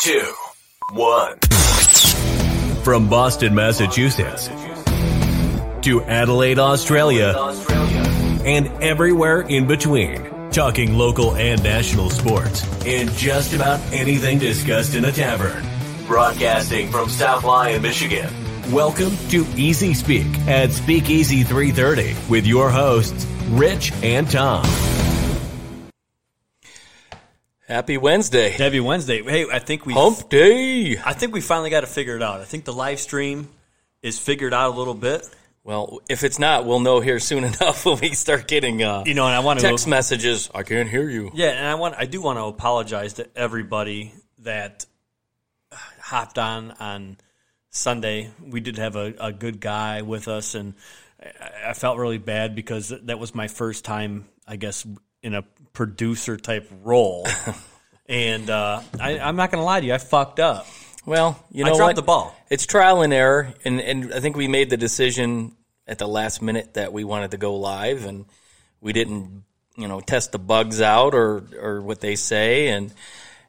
two, one. From Boston, Massachusetts to Adelaide, Australia, and everywhere in between. Talking local and national sports and just about anything discussed in a tavern. Broadcasting from South Lyon, Michigan. Welcome to Easy Speak at Speakeasy 330 with your hosts, Rich and Tom. Happy Wednesday. Happy Wednesday. Hey, I think we Hump day. I think we finally got to figure it out. I think the live stream is figured out a little bit. Well, if it's not, we'll know here soon enough when we start getting uh, You know, and I want to text messages. I can't hear you. Yeah, and I want I do want to apologize to everybody that hopped on on Sunday. We did have a, a good guy with us, and I, I felt really bad because that was my first time, I guess, in a producer type role. and uh, I, I'm not going to lie to you, I fucked up. Well, you I know dropped what? the ball. It's trial and error, and and I think we made the decision at the last minute that we wanted to go live, and we didn't, you know, test the bugs out or or what they say, and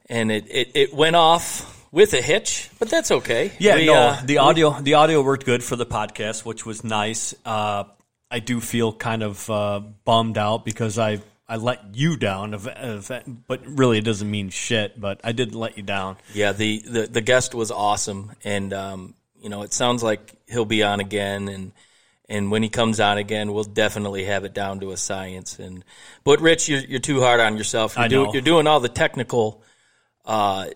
and it it, it went off with a hitch, but that's okay. Yeah, We, no, uh, the audio the audio worked good for the podcast, which was nice. Uh, I do feel kind of uh, bummed out because I I let you down, of, of, but really it doesn't mean shit. But I did let you down. Yeah, the, the, the guest was awesome, and um, you know it sounds like he'll be on again, and and when he comes on again, we'll definitely have it down to a science. And but Rich, you're, you're too hard on yourself. You're, I do- know. you're doing all the technical uh,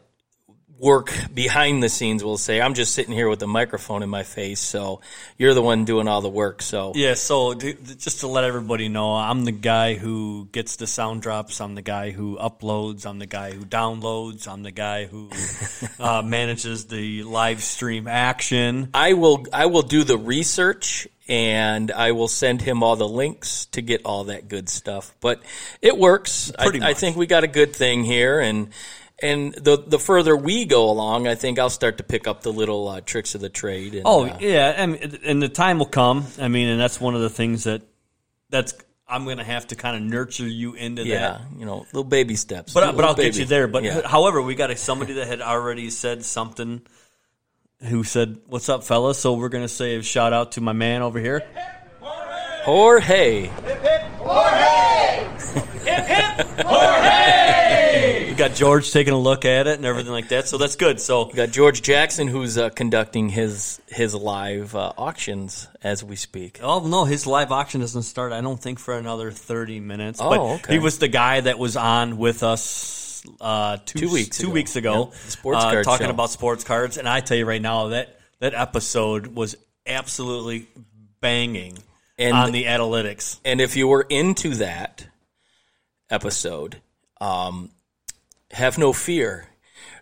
work behind the scenes. We'll say I'm just sitting here with the microphone in my face, so you're the one doing all the work. So Yeah, so just to let everybody know, I'm the guy who gets the sound drops. I'm the guy who uploads. I'm the guy who downloads. I'm the guy who uh, manages the live stream action. I will I will do the research and I will send him all the links to get all that good stuff. But it works. I, I think we got a good thing here, and and the the further we go along, I think I'll start to pick up the little uh, tricks of the trade. And, Oh uh, yeah, and and the time will come. I mean, and that's one of the things that that's I'm going to have to kind of nurture you into yeah, that. you know, little baby steps. But Little but I'll get you there. But Yeah. however, we got a, somebody that had already said something. Who said, "What's up, fellas?" So we're going to say a shout out to my man over here. Jorge, We got George taking a look at it and everything like that. So that's good. So we got George Jackson who's uh, conducting his his live uh, auctions as we speak. Oh no, his live auction doesn't start. I don't think for another thirty minutes. Oh, but okay. he was the guy that was on with us uh, two, Two weeks two ago. weeks ago, Yeah, sports uh, card talking show. about sports cards. And I tell you right now that that episode was absolutely banging And- on the analytics. And if you were into that episode, um, have no fear.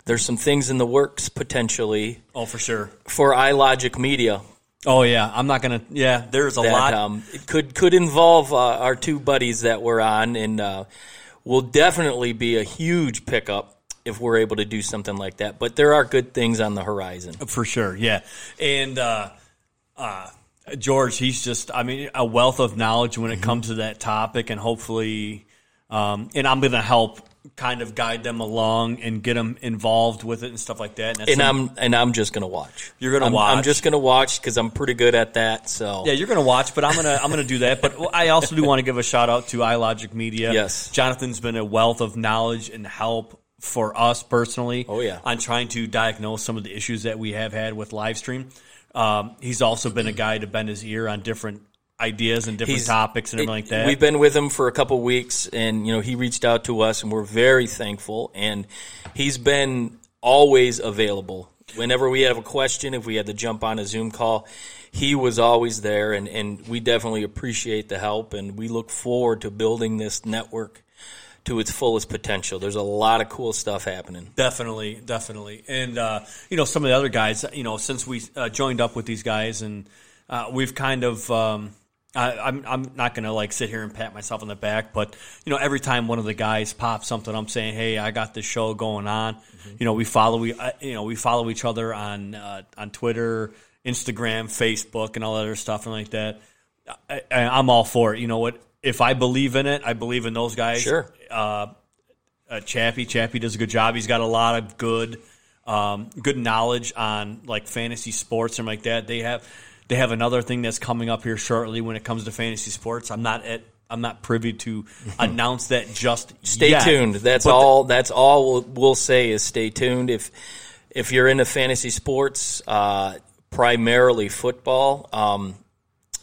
There's some things in the works potentially Oh, for sure. for iLogic Media Oh yeah, I'm not gonna. Yeah, there's a that lot. um, it could could involve uh, our two buddies that we're on, and uh, will definitely be a huge pickup if we're able to do something like that. But there are good things on the horizon. For sure, yeah. And uh, uh, George, he's just, I mean, a wealth of knowledge when it Mm-hmm. comes to that topic, and hopefully, um, and I'm going to help kind of guide them along and get them involved with it and stuff like that. that's And I'm and I'm just gonna watch. You're gonna I'm- I'm just gonna watch because I'm pretty good at that. So yeah, you're going to watch, but I'm going to I'm going to do that. But I also do want to give a shout out to iLogic Media. Yes. Jonathan's been a wealth of knowledge and help for us personally. Oh, yeah. on trying to diagnose some of the issues that we have had with live stream. Um, he's also been a guy to bend his ear on different ideas and different He's- topics and everything like that. We've been with him for a couple weeks, and you know he reached out to us, and we're very thankful. And he's been always available whenever we have a question. If we had to jump on a Zoom call, he was always there, and and we definitely appreciate the help, and we look forward to building this network to its fullest potential. There's a lot of cool stuff happening. Definitely, definitely, and uh, you know some of the other guys. You know, since we uh, joined up with these guys, and uh, we've kind of. Um, I, I'm I'm not gonna like sit here and pat myself on the back, but you know every time one of the guys pops something, I'm saying, hey, I got this show going on. You know, we follow we uh, you know we follow each other on uh, on Twitter, Instagram, Facebook, and all that other stuff and like that. I, I'm all for it. You know what? If I believe in it, I believe in those guys. Sure. Uh, uh, Chappie. Chappie does a good job. He's got a lot of good um, good knowledge on like fantasy sports and like that. They have they have another thing that's coming up here shortly when it comes to fantasy sports. I'm not at I'm not privy to announce that just Stay yet. tuned. That's But all. that's all we'll, we'll say is stay tuned. If if you're into fantasy sports, uh, primarily football, um,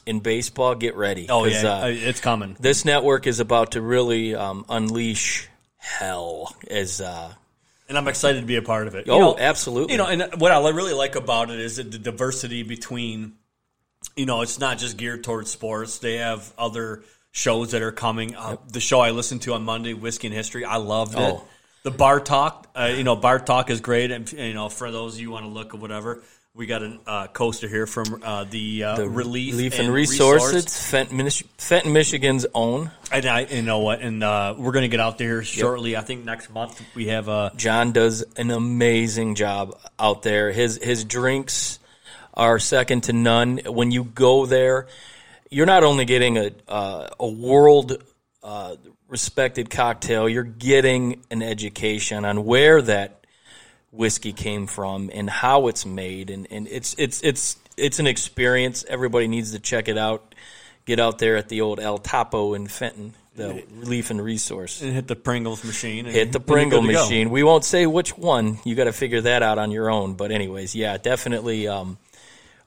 in baseball, get ready. oh yeah, uh, it's coming. this network is about to really um, unleash hell. As uh, and I'm excited to be a part of it. Oh, absolutely. You know, and what I really like about it is the diversity between, you know, it's not just geared towards sports. They have other shows that are coming. Uh, the show I listened to on Monday, Whiskey and History, I loved it. Oh. The Bar Talk, uh, you know, Bar Talk is great, and you know, for those of you who want to look at whatever. We got a uh, coaster here from uh, the, uh, Relief, Relief and, and Resource. Resources, Fenton, Mich- Fenton, Michigan's own. And I, you know what, and uh, we're going to get out there shortly. I think next month we have uh, John does an amazing job out there. His his drinks are second to none. When you go there, you're not only getting a uh, a world uh, respected cocktail, you're getting an education on where that whiskey came from and how it's made, and, and it's it's it's it's an experience. Everybody needs to check it out. Get out there at the old El Tapo in Fenton, the Relief and Resource and hit the Pringles machine. And, hit the Pringle machine. We won't say which one. You got to figure that out on your own. But anyways, yeah, definitely um,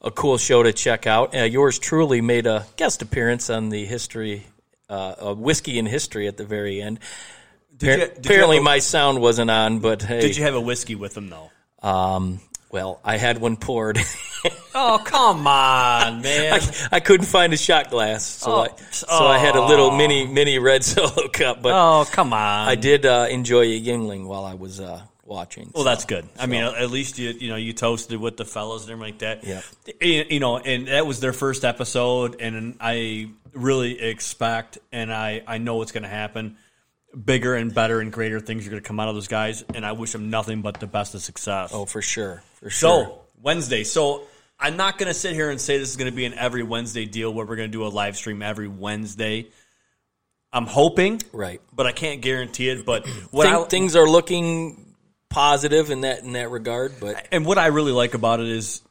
a cool show to check out. Uh, yours truly made a guest appearance on the history, uh, uh, whiskey and history at the very end. Did you- did Apparently, a- my sound wasn't on, but hey, Did you have a whiskey with them though? um, well, I had one poured. Oh come on, man! I couldn't find a shot glass, so Oh. I so I had a little mini mini red solo cup. But oh come on! I did uh, enjoy a Yuengling while I was uh, watching. Well, that's good. I mean, at least you you know you toasted with the fellas and everything like that. Yeah. You know, and that was their first episode, and I really expect, and I I know what's going to happen. Bigger and better and greater things are going to come out of those guys, and I wish them nothing but the best of success. Oh, for sure, for sure. So Wednesday. So I'm not going to sit here and say this is going to be an every Wednesday deal where we're going to do a live stream every Wednesday. I'm hoping, right. but I can't guarantee it. But what Think I, things are looking positive in that in that regard, but and what I really like about it is,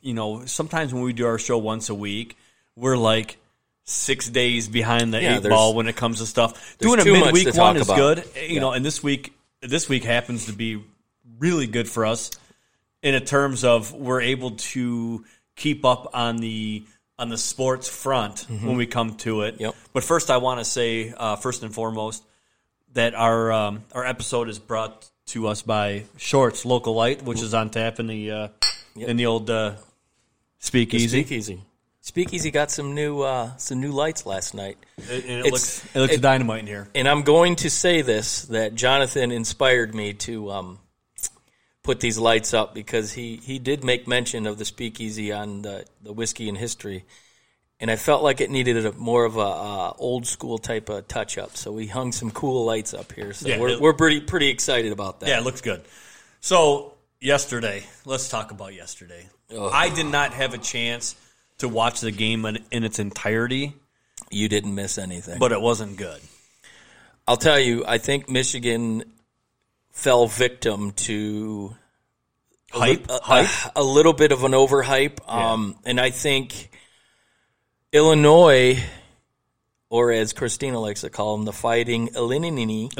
you know, sometimes when we do our show once a week, we're like six days behind the Yeah, eight ball when it comes to stuff. Doing a midweek one is about. good, you Yeah. know. And this week, this week happens to be really good for us in a terms of we're able to keep up on the on the sports front when we come to it. Mm-hmm. Yep. But first, I want to say uh, first and foremost that our um, our episode is brought to us by Shorts Local Light, which is on tap in the uh, in the old uh, speakeasy. Speakeasy. Speakeasy got some new uh, some new lights last night, And it looks it looks it- dynamite in here. and I'm going to say this that Jonathan inspired me to um, put these lights up because he he did make mention of the Speakeasy on the the whiskey and history, and I felt like it needed a more of a uh, old school type of touch up, so we hung some cool lights up here. So Yeah, we're it- we're pretty pretty excited about that. Yeah, it looks good. So yesterday, let's talk about yesterday. Ugh. I did not have a chance to watch the game in, in its entirety, you didn't miss anything. but it wasn't good. I'll tell you, I think Michigan fell victim to Hype, a, hype. a, a little bit of an overhype, um, and I think Illinois, or as Christina likes to call them, the Fighting Illini.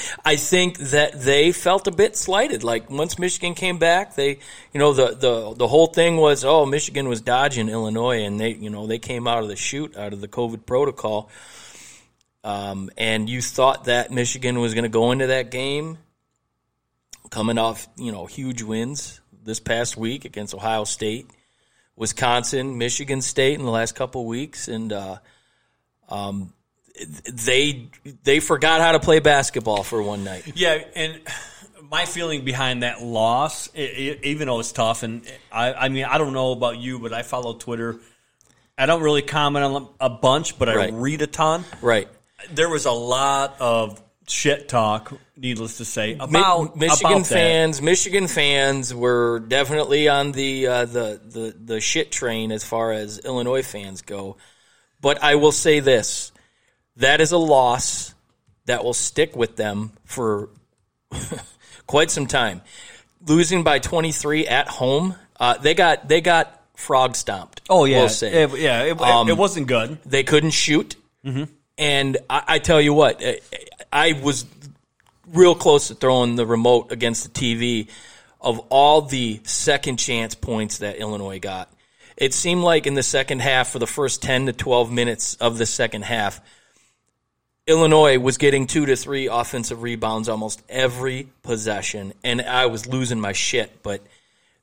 I think that they felt a bit slighted. Like once Michigan came back, they, you know, the the the whole thing was, oh, Michigan was dodging Illinois, and they, you know, they came out of the chute, out of the COVID protocol, um, and you thought that Michigan was going to go into that game coming off, you know, huge wins this past week against Ohio State, Wisconsin, Michigan State in the last couple of weeks, and uh, um, they they forgot how to play basketball for one night. Yeah, and my feeling behind that loss, i i even though it's tough, and I, I mean, I don't know about you, but I follow Twitter. I don't really comment on a bunch, but I Right. read a ton. Right. There was a lot of shit talk, needless to say, Mi- about Michigan about that. fans, Michigan fans were definitely on the, uh, the the the shit train as far as Illinois fans go. But I will say this: that is a loss that will stick with them for quite some time. losing by 23 at home, uh, they got they got frog stomped. Oh yeah, we'll say. It- yeah. It, Um, it wasn't good. they couldn't shoot. And I, I tell you what, I, I was real close to throwing the remote against the TV of all the second chance points that Illinois got. It seemed like in the second half, for the first 10 to 12 minutes of the second half, Illinois was getting two to three offensive rebounds almost every possession, and I was losing my shit. But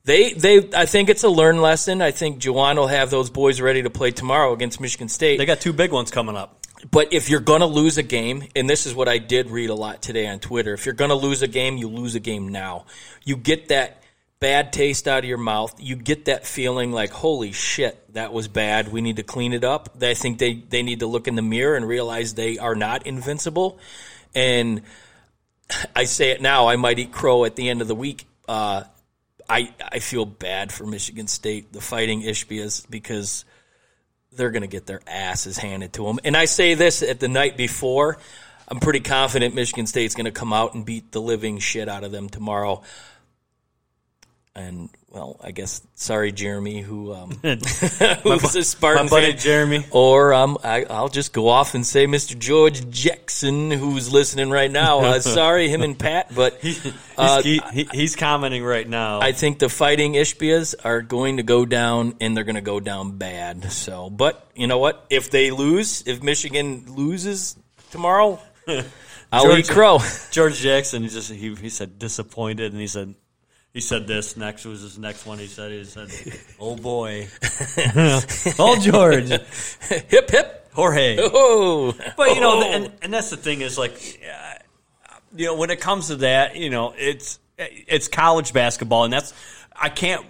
they, they, I think it's a learned lesson. I think Juwan will have those boys ready to play tomorrow against Michigan State. They got two big ones coming up. But if you're going to lose a game, and this is what I did read a lot today on Twitter, if you're going to lose a game, you lose a game now. You get that bad taste out of your mouth. You get that feeling like, holy shit, that was bad. We need to clean it up. I think they, they need to look in the mirror and realize they are not invincible. And I say it now, I might eat crow at the end of the week. Uh, I, I feel bad for Michigan State, the fighting Ishbias, because – they're going to get their asses handed to them. And I say this at the night before. I'm pretty confident Michigan State's going to come out and beat the living shit out of them tomorrow. And well, I guess sorry, Jeremy, who um, who's a Spartan my buddy fan. Jeremy. Or um, I, I'll just go off and say Mr. George Jackson, who's listening right now. Uh, sorry, him and Pat, but uh, He's, he, he- he's commenting right now. I think the fighting Ishbias are going to go down, and they're going to go down bad. So, but you know what? If they lose, if Michigan loses tomorrow, I'll George- eat crow. George Jackson, he just he, he said disappointed, and he said he said this next was his next one. He said he said, "Oh boy, oh George, hip hip. Jorge." Oh, But you know, and and that's the thing is like, uh, you know, when it comes to that, you know, it's it's college basketball, and that's I can't.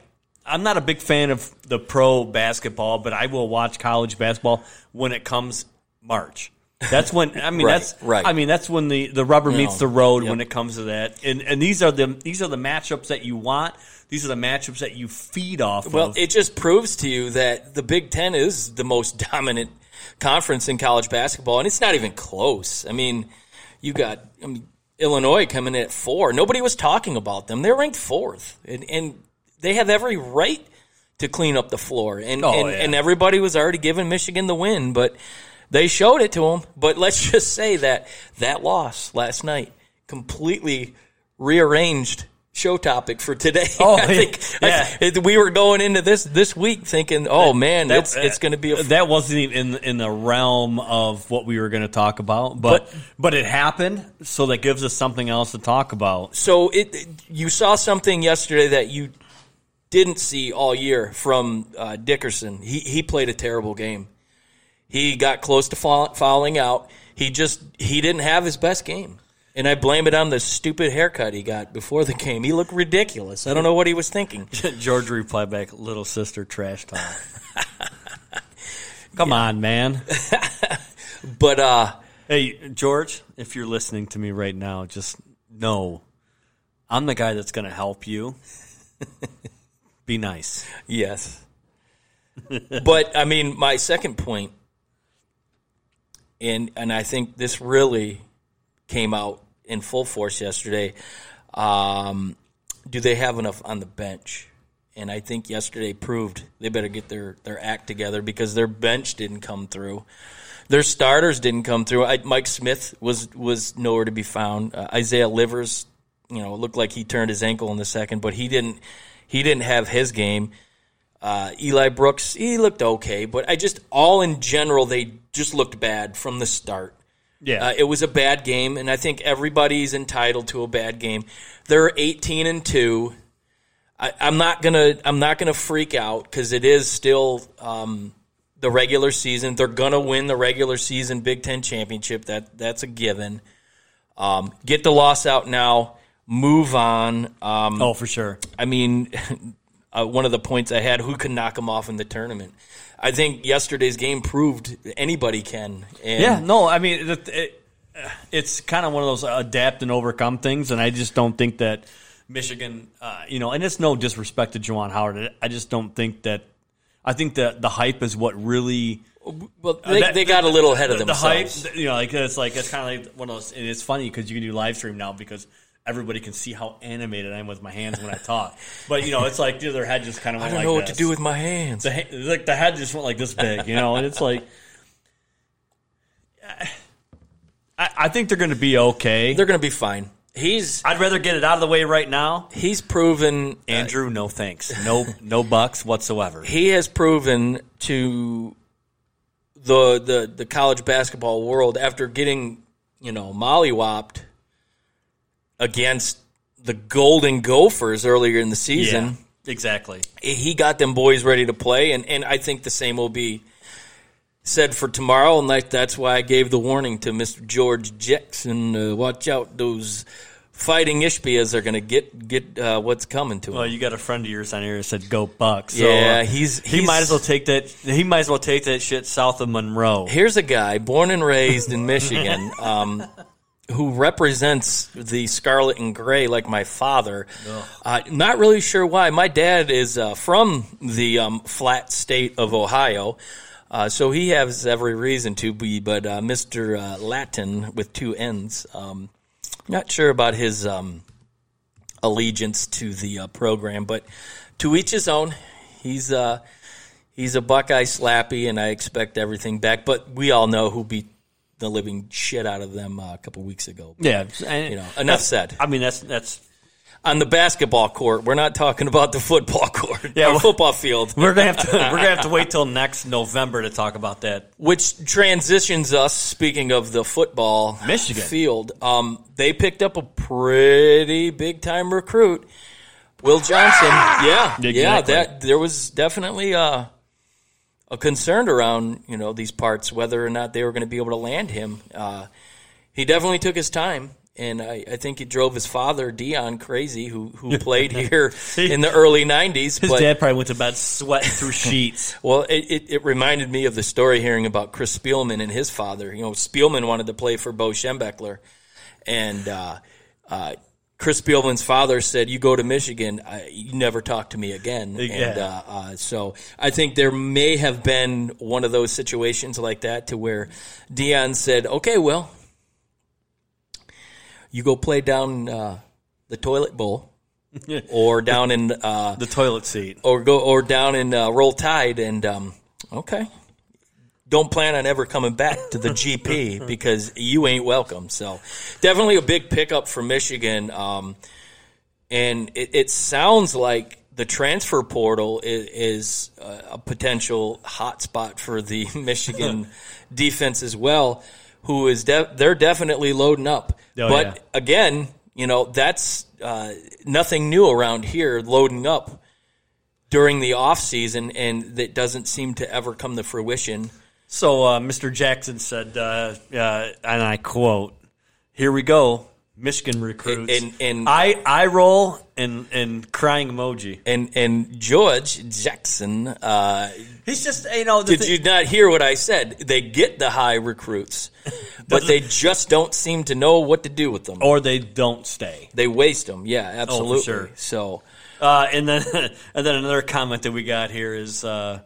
I'm not a big fan of the pro basketball, but I will watch college basketball when it comes March. That's when I mean Right, that's right. I mean that's when the, the rubber meets the road Yep. when it comes to that. And and these are the these are the matchups that you want. These are the matchups that you feed off well, of. it just proves to you that the Big Ten is the most dominant conference in college basketball, and it's not even close. I mean, you got I mean, Illinois coming in at four. Nobody was talking about them. They're ranked fourth, and, and they have every right to clean up the floor. And Oh, and, yeah. and everybody was already giving Michigan the win, but they showed it to him. But let's just say that that loss last night completely rearranged show topic for today. Oh, I think yeah. I- we were going into this this week thinking, oh man, That- it's it's going to be a that wasn't even in in the realm of what we were going to talk about, but, But- but it happened, so that gives us something else to talk about. so it you saw something yesterday that you didn't see all year from uh, Dickinson. He he played a terrible game. He got close to fall, fouling out. He just he didn't have his best game. And I blame it on the stupid haircut he got before the game. He looked ridiculous. I don't know what he was thinking. George replied back, "Little sister, trash talk." Come on, man. But uh Hey, George, if you're listening to me right now, just know I'm the guy that's going to help you. Be nice. Yes. but I mean, my second point, and and I think this really came out in full force yesterday. Um, do they have enough on the bench? And I think yesterday proved they better get their, their act together because their bench didn't come through. Their starters didn't come through. I, Mike Smith was was nowhere to be found. Uh, Isaiah Livers, you know, looked like he turned his ankle in the second, but he didn't. He didn't have his game. Uh, Eli Brooks, he looked okay, but I just all in general they just looked bad from the start. Yeah. Uh, it was a bad game, and I think everybody's entitled to a bad game. They're eighteen and two. I, I'm not gonna I'm not gonna freak out because it is still um, the regular season. They're gonna win the regular season Big Ten championship. That that's a given. Um, get the loss out now. Move on. Um, oh, for sure. I mean, uh, one of the points I had: who can knock them off in the tournament? I think yesterday's game proved anybody can. And Yeah, no, I mean, it, it, it's kind of one of those adapt and overcome things, and I just don't think that Michigan, uh, you know, and it's no disrespect to Juwan Howard. I just don't think that. I think that the hype is what really well, they, that- they got a little ahead of the, the hype. You know, like it's like it's kind of like one of those. And it's funny because you can do live stream now because everybody can see how animated I am with my hands when I talk. But you know, it's like their head just kind of went I don't like know what to do with my hands. the like the head just went like this big, you know, and it's like. I, I think they're going to be okay. They're going to be fine. He's I'd rather get it out of the way right now. he's proven uh, Andrew, no thanks, no no bucks whatsoever. he has proven to the the the college basketball world after getting you know mollywopped against the Golden Gophers earlier in the season. exactly. He got them boys ready to play, and, and I think the same will be said for tomorrow. And like that's why I gave the warning to Mr. George Jackson: uh, watch out, those fighting Ishbias are going to get get uh, what's coming to him. Well, you got a friend of yours on here that said go Bucks. So, Yeah, uh, he's- he might as well take that. He might as well take that shit south of Monroe. Here's a guy born and raised in Michigan um, who represents the scarlet and gray like my father. Uh, not really sure why. My dad is uh, from the um, flat state of Ohio. Uh, so he has every reason to be, but uh, Mr. Uh, Latin with two N's, um, not sure about his um, allegiance to the uh, program, but to each his own. He's uh, he's a Buckeye slappy, and I expect everything back. But we all know who beat the living shit out of them uh, a couple weeks ago. Yeah, and, You know, enough said. I mean, that's that's. On the basketball court, we're not talking about the football court, Yeah, yeah, well- football field, We're gonna have to. we're gonna have to wait till next November to talk about that. which transitions us. Speaking of the football Michigan. field, um, they picked up a pretty big time recruit, Will Johnson. Yeah, yeah, Exactly. that there was definitely a, a concern around you know these parts whether or not they were going to be able to land him. Uh, he definitely took his time. And I, I think it drove his father, Dion, crazy, who who played here in the early '90s. His but dad probably went to bed sweating through sheets. well, it, it, it reminded me of the story hearing about Chris Spielman and his father. You know, Spielman wanted to play for Bo Schembechler, and uh, uh, Chris Spielman's father said, "You go to Michigan, I, you never talk to me again." And uh, uh, so I think there may have been one of those situations like that to where Dion said, "Okay, well, you go play down uh, the toilet bowl." or down in uh, The toilet seat. or go or down in uh, Roll Tide and um, okay. Don't plan on ever coming back to the GP because you ain't welcome. So definitely a big pickup for Michigan, um, and it, it sounds like the transfer portal is, is a potential hotspot for the Michigan defense as well. Who is de- they're definitely loading up, Oh, but yeah. again, you know that's uh, nothing new around here. Loading up during the off season, and that doesn't seem to ever come to fruition. So uh, Mr. Jackson said, uh, uh, and I quote, "Here we go, Michigan recruits." And- and- I I roll and and crying emoji. And and George Jackson, uh, He's just you know. The did thi- you not hear what I said? They get the high recruits, but they just don't seem to know what to do with them. or they don't stay. They waste them. Yeah, absolutely. sure. So Uh, and then and then another comment that we got here is uh,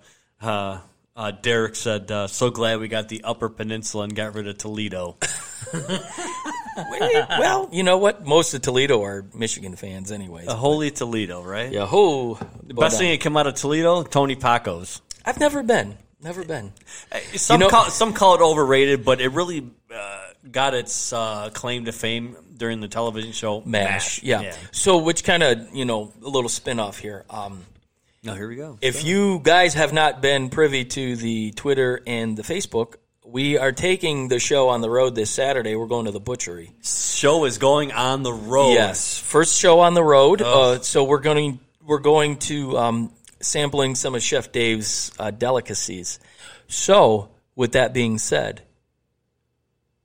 uh, uh, Derek said, uh, "So glad we got the Upper Peninsula and got rid of Toledo." well, you know what? Most of Toledo are Michigan fans, anyways. A holy Toledo, right? yeah, who? Best thing that came out of Toledo, Tony Packo's. I've never been. Never been. Some You know- call, some call it overrated, but it really uh, got its uh, claim to fame during the television show Mash. Yeah. So, which kind of you know a little spin off here. Um, No, here we go. If you guys have not been privy to the Twitter and the Facebook, we are taking the show on the road this Saturday. We're going to the butchery. show is going on the road. Yes, first show on the road. Uh, so we're going we're going to um, sampling some of Chef Dave's uh, delicacies. So, with that being said,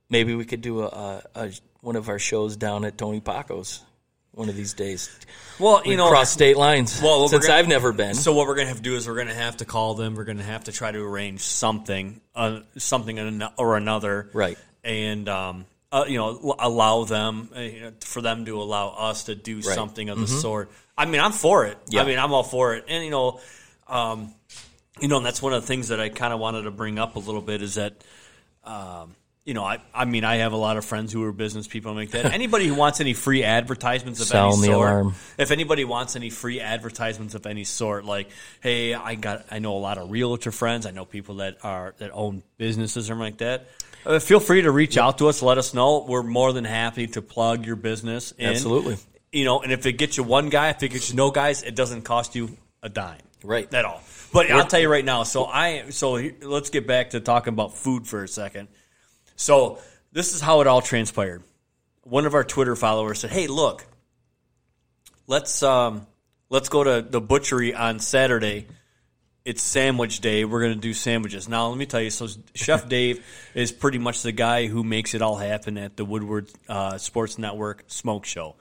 maybe we could do a, a, a one of our shows down at Tony Packo's one of these days. Well, you know, cross state lines. Well, since gonna- I've never been. So what we're gonna have to do is we're gonna have to call them. We're gonna have to try to arrange something, uh, something or another, Right. And um, uh, you know, allow them uh, you know, for them to allow us to do something of the sort. I mean, I'm for it. Mm-hmm. Yeah. I mean, I'm all for it. And you know, um, you know, and that's one of the things that I kind of wanted to bring up a little bit is that um, you know, I, I mean, I have a lot of friends who are business people like that. Anybody who wants any free advertisements of Sound any sort, alarm. if anybody wants any free advertisements of any sort, like, hey, I got, I know a lot of realtor friends, I know people that are that own businesses or like that. Uh, feel free to reach out to us. Let us know. We're more than happy to plug your business. In. Absolutely. You know, and if it gets you one guy, if it gets you no guys, it doesn't cost you a dime Right. at all. But I'll tell you right now. So I so let's get back to talking about food for a second. So this is how it all transpired. One of our Twitter followers said, "Hey, look, let's um, let's go to the butchery on Saturday. It's sandwich day. We're going to do sandwiches. Now, let me tell you. So, Chef Dave is pretty much the guy who makes it all happen at the Woodward uh, Sports Network Smoke Show.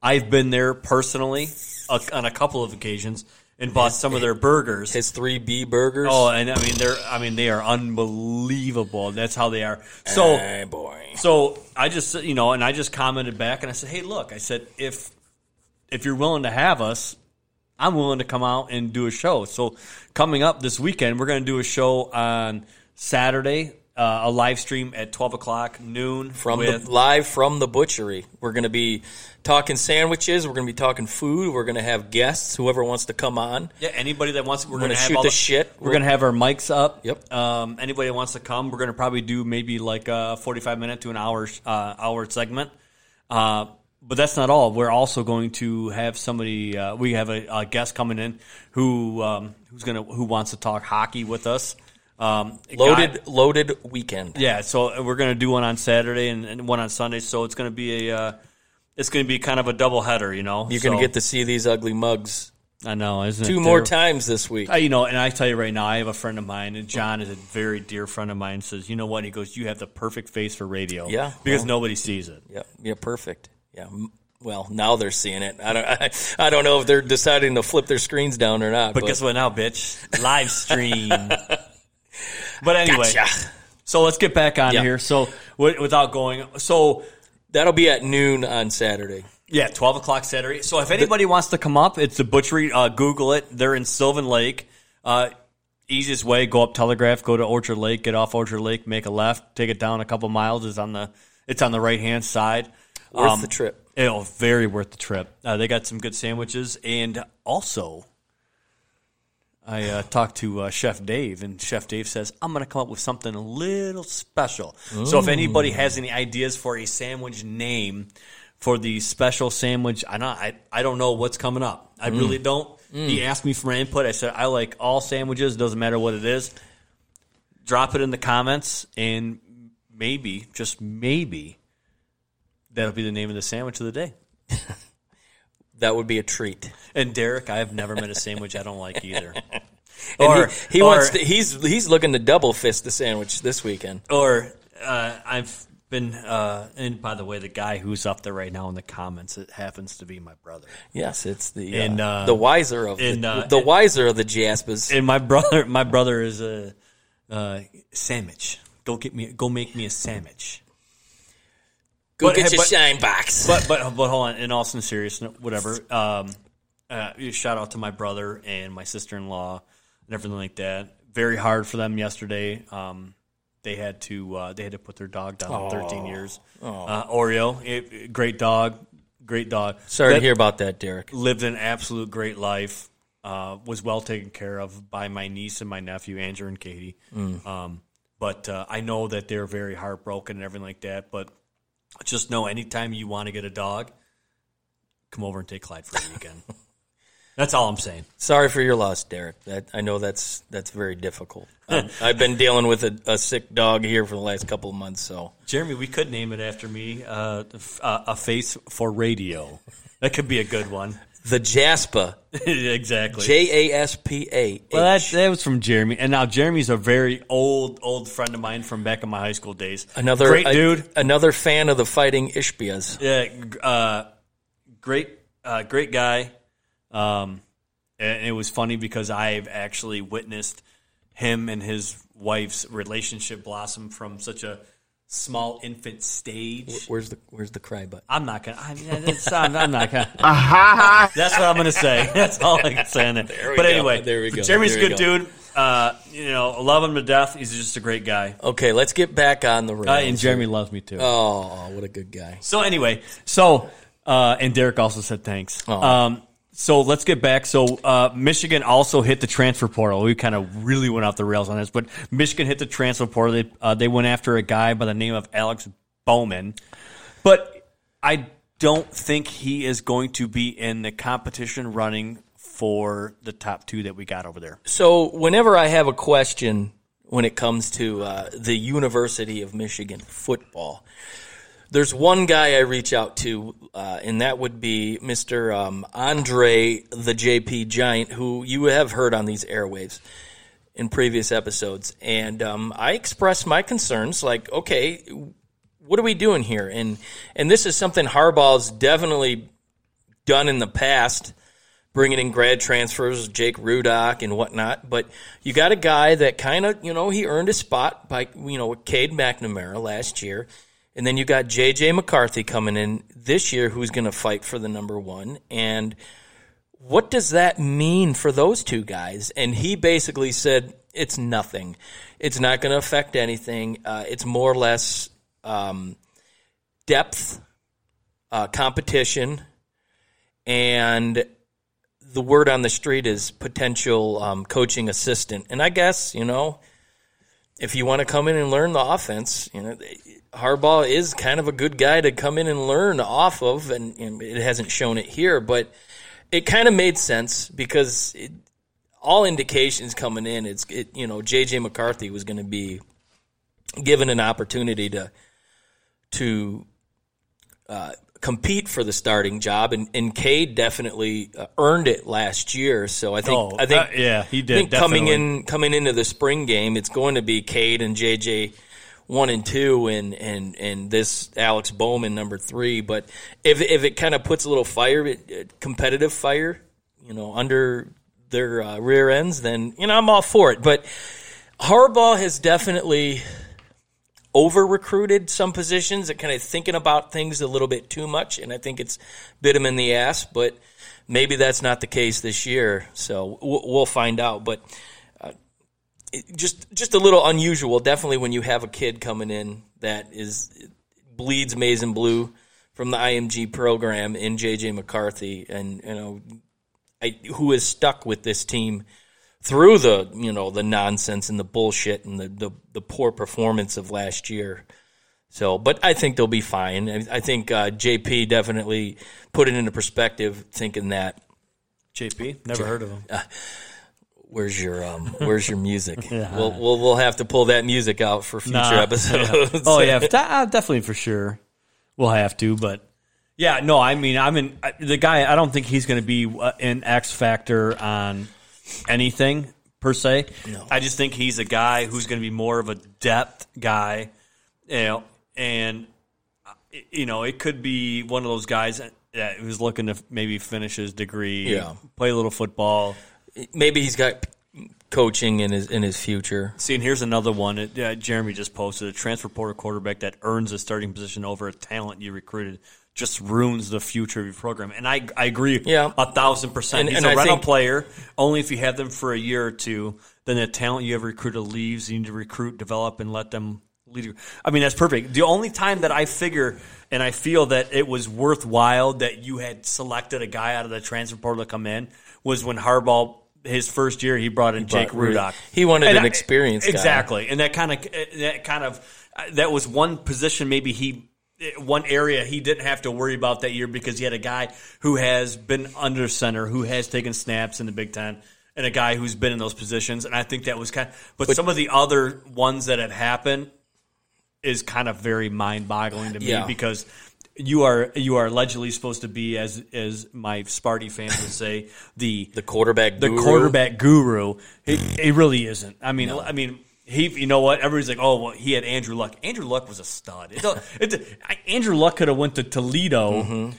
I've been there personally uh, on a couple of occasions and bought some of their burgers. His three B burgers. Oh, and I mean they're I mean they are unbelievable. That's how they are. So Hey, boy. so I just you know, and I just commented back and I said, "Hey, look," I said, "if if you're willing to have us, I'm willing to come out and do a show." So coming up this weekend, we're going to do a show on Saturday, uh, a live stream at 12 o'clock noon From with the live from the butchery. We're going to be talking sandwiches. We're going to be talking food. We're going to have guests. Whoever wants to come on. Yeah, anybody that wants, we're, We're going to shoot all the shit. We're going to have our mics up. Yep. Um, anybody that wants to come, we're going to probably do maybe like a forty-five minute to an hour uh, hour segment. Uh, but that's not all. We're also going to have somebody. Uh, we have a, a guest coming in who um, who's going to who wants to talk hockey with us. Um, a guy- Loaded, loaded weekend. yeah, so we're going to do one on Saturday and, and one on Sunday. So it's going to be a uh, it's going to be kind of a double header. You know, You're gonna get to see these ugly mugs I know, isn't it two more terrible? times this week. I, you know, and I tell you right now, I have a friend of mine, and John is a very dear friend of mine. Says, you know what? He goes, you have the perfect face for radio. Yeah, because well- nobody sees it. Yeah, yeah, perfect. Yeah. Well, now they're seeing it. I don't. I, I don't know if they're deciding to flip their screens down or not. But guess what? Now, bitch, live stream. but anyway, Gotcha. so let's get back on Yeah. here. So wi- without going, so That'll be at noon on Saturday. yeah, twelve o'clock Saturday. So if anybody wants to come up, it's the butchery. Uh, Google it. They're in Sylvan Lake. Uh, easiest way: go up Telegraph, go to Orchard Lake, get off Orchard Lake, make a left, take it down a couple miles. Is on the it's on the right hand side. Worth Um, the trip. Oh, very worth the trip. Uh, they got some good sandwiches, and also, I uh, talked to uh, Chef Dave, and Chef Dave says I'm going to come up with something a little special. So, if anybody has any ideas for a sandwich name for the special sandwich, I don't, I, I don't know what's coming up. I really don't. He asked me for my input. I said I like all sandwiches. Doesn't matter what it is. Drop it in the comments, and maybe, just maybe, that'll be the name of the sandwich of the day. That would be a treat. And Derek, I have never met a sandwich I don't like either. And Or- he, he or- wants. To, he's he's looking to double fist the sandwich this weekend. Or uh, I've been, uh, and by the way, the guy who's up there right now in the comments, it happens to be my brother. Yes, it's the And, uh, uh, the wiser of and, the, uh, the and- wiser of the Jaspers. And my brother, my brother is a uh, sandwich. Go get me, go make me a sandwich. Go but- get your but- shine box. But but but hold on. In all seriousness, whatever. Um, uh, shout out to my brother and my sister in law and everything like that. Very hard for them yesterday. Um, they had to uh, they had to put their dog down for 13 years. Uh, Oreo, it, great dog, great dog. Sorry That- to hear about that, Derek. lived an absolute great life. Uh, was well taken care of by my niece and my nephew, Andrew and Katie. Um, but uh, I know that they're very heartbroken and everything like that. But just know, anytime you want to get a dog, come over and take Clyde for a weekend. That's all I'm saying. Sorry for your loss, Derek. That I know that's that's very difficult. Um, I've been dealing with a, a sick dog here for the last couple of months. So Jeremy, we could name it after me, uh, uh, a face for radio. That could be a good one. The Jaspa, exactly. J A S P A. Well, that, that was from Jeremy, and now Jeremy's a very old, old friend of mine from back in my high school days. Another great a- dude. another fan of the Fighting Ishbias. Yeah, uh, great, uh, great guy. Um, and it was funny because I've actually witnessed him and his wife's relationship blossom from such a small infant stage. Where's the Where's the cry button? I'm not gonna. I mean, I'm, I'm not gonna. That's what I'm gonna say. That's all I can say on it. we but go. anyway, There we go. Jeremy's a There we good go. dude. uh, you know, love him to death. He's just a great guy. Okay, let's get back on the rails. Uh, and Jeremy loves me too. Oh, what a good guy. So anyway, so uh, and Derek also said thanks. Um, so let's get back. So uh, Michigan also hit the transfer portal. We kind of really went off the rails on this, but Michigan hit the transfer portal. They uh, they went after a guy by the name of Alex Bowman, but I don't think he is going to be in the competition running for the top two that we got over there. So, whenever I have a question when it comes to uh, the University of Michigan football, there's one guy I reach out to, uh, and that would be Mr. Um, Andre the JP Giant, who you have heard on these airwaves in previous episodes. And um, I expressed my concerns like, okay, what are we doing here? And and this is something Harbaugh's definitely done in the past bringing in grad transfers, Jake Rudock and whatnot. But you got a guy that kind of, you know, he earned a spot by, you know, Cade McNamara last year. And then you got J.J. McCarthy coming in this year who's going to fight for the number one. And what does that mean for those two guys? And he basically said, it's nothing. It's not going to affect anything. Uh, it's more or less um, depth, uh, competition, and the word on the street is potential um, coaching assistant. And I guess, you know, if you want to come in and learn the offense, you know, Harbaugh is kind of a good guy to come in and learn off of, and, and it hasn't shown it here, but it kind of made sense because it, all indications coming in, it's it, you know JJ McCarthy was going to be given an opportunity to to uh, compete for the starting job, and, and Cade definitely uh, earned it last year. So I think Oh, I think uh, yeah, he I did, think coming in coming into the spring game, it's going to be Cade and JJ one and two, and and and this Alex Bowman number three. But if if it kind of puts a little fire, competitive fire, you know, under their uh, rear ends, then you know I'm all for it. But Harbaugh has definitely over recruited some positions and kind of thinking about things a little bit too much, and I think it's bit him in the ass. But maybe that's not the case this year, so we'll, find out. But just just a little unusual, definitely when you have a kid coming in that is bleeds maize and blue from the IMG program in JJ McCarthy, and you know, I, who is stuck with this team through the you know the nonsense and the bullshit and the, the, the poor performance of last year. So, but I think they'll be fine. I, I think uh, JP definitely put it into perspective, thinking that JP, never heard of him. Where's your um, where's your music? we'll, we'll we'll have to pull that music out for future Nah. episodes. Oh yeah, uh, definitely for sure. We'll have to, but yeah, no. I mean, I'm in the guy. I don't think he's going to be uh, an X factor on anything per se. I just think he's a guy who's going to be more of a depth guy, you know, and uh, you know, it could be one of those guys that- that who's looking to maybe finish his degree, Yeah. play a little football. Maybe he's got coaching in his in his future. See, and here's another one. It, uh, Jeremy just posted a transfer portal quarterback that earns a starting position over a talent you recruited just ruins the future of your program. And I, I agree Yeah. a thousand percent. And- He's and a I rental think- player. Only if you have them for a year or two, then the talent you have recruited leaves. You need to recruit, develop, and let them lead you. I mean, that's perfect. The only time that I figure and I feel that it was worthwhile that you had selected a guy out of the transfer portal to come in was when Harbaugh. His first year, he brought in Jake brought Rudock. he wanted And an I- experienced guy. exactly, and that kind of that kind of that was one position maybe he one area he didn't have to worry about that year because he had a guy who has been under center, who has taken snaps in the Big Ten, and a guy who's been in those positions. And I think that was kind. Of, but, some of the other ones that have happened is kind of very mind boggling to me Yeah. because. You are you are allegedly supposed to be as as my Sparty fans would say the The quarterback, the guru. quarterback guru. He, he really isn't. I mean, I mean, he. You know what? Everybody's like, oh, well, he had Andrew Luck. Andrew Luck was a stud. It, don't- it, Andrew Luck could have went to Toledo Mm-hmm.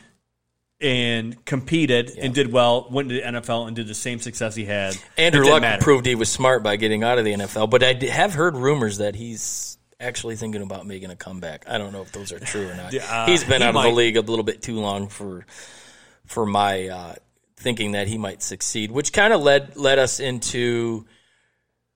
and competed and did well. Went to the NFL and did the same success he had. Andrew Luck matter. proved he was smart by getting out of the NFL, but I have heard rumors that he's actually thinking about making a comeback. I don't know if those are true or not. uh, he's been he out of the league a little bit too long for for my uh, thinking that he might succeed, which kind of led led us into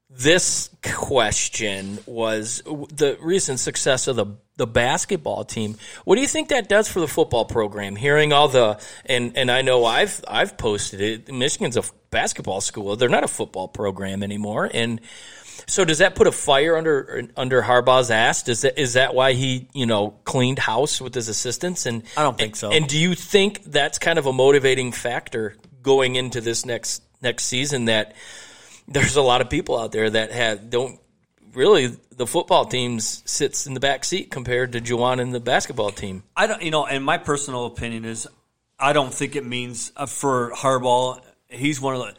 this question was the recent success of the the basketball team. What do you think that does for the football program? Hearing all the and and I know I've I've posted it. Michigan's a basketball school. They're not a football program anymore. And so does that put a fire under under Harbaugh's ass? Does that is that why he you know cleaned house with his assistants? And I don't think so. And do you think that's kind of a motivating factor going into this next next season that? there's a lot of people out there that have don't really the football team sits in the back seat compared to Juwan and the basketball team. I don't, you know, and my personal opinion is, I don't think it means uh, for Harbaugh. He's one of the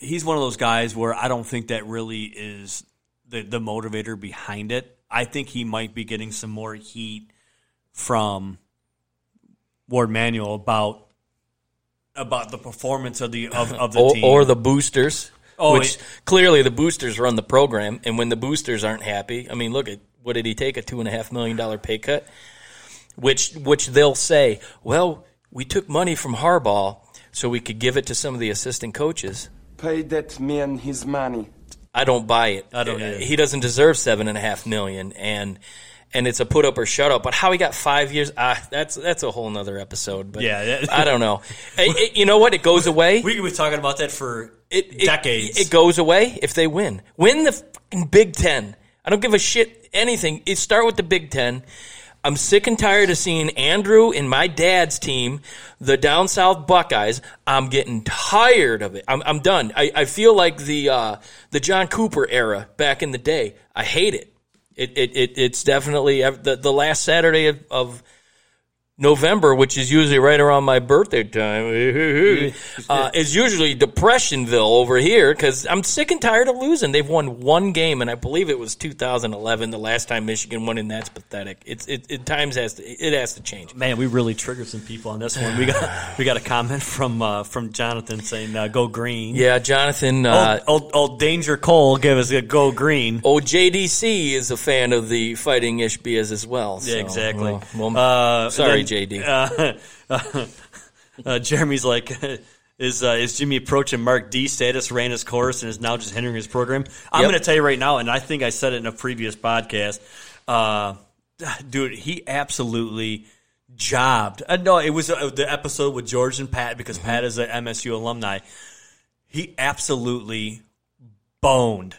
he's one of those guys where I don't think that really is the the motivator behind it. I think he might be getting some more heat from Warde Manuel about about the performance of the of, of the or, team or the boosters. Oh, which it- clearly the boosters run the program, and when the boosters aren't happy, I mean, look at what did he take a two and a half million dollar pay cut, which which they'll say, well, we took money from Harbaugh so we could give it to some of the assistant coaches. Pay that man his money. I don't buy it. I don't either. He doesn't deserve seven and a half million, and and it's a put up or shut up. But how he got five years? Ah, that's that's a whole nother episode. But Yeah, I don't know. It- it- you know what? It goes away. we could be talking about that for it, it- decades. It, goes away if they win. Win the fucking Big Ten. I don't give a shit anything. It start with the Big Ten. I'm sick and tired of seeing Andrew and my dad's team, the down south Buckeyes. I'm getting tired of it. I'm, I'm done. I, I feel like the uh, the John Cooper era back in the day. I hate it. It, it, it it's definitely the, the last Saturday of, of November, which is usually right around my birthday time, uh, is usually Depressionville over here because I'm sick and tired of losing. They've won one game, and I believe it was 2011, the last time Michigan won, and that's pathetic. It's it, it times has to it has to change. Man, we really triggered some people on this one. We got we got a comment from uh, from Jonathan saying uh, "Go green." Yeah, Jonathan. Uh, old, old, old Danger Cole gave us a "Go green." Oh, JDC is a fan of the Fighting Ishbias as well. so, Yeah, exactly. well, well, Uh, sorry, then, JD. Uh, uh, Jeremy's like, is uh, is Jimmy approaching Mark D status? Ran his course and is now just hindering his program. I'm Yep. going to tell you right now, and I think I said it in a previous podcast. Uh, dude, he absolutely jobbed. Uh, no, it was uh, the episode with George and Pat because Mm-hmm. Pat is an MSU alumni. He absolutely boned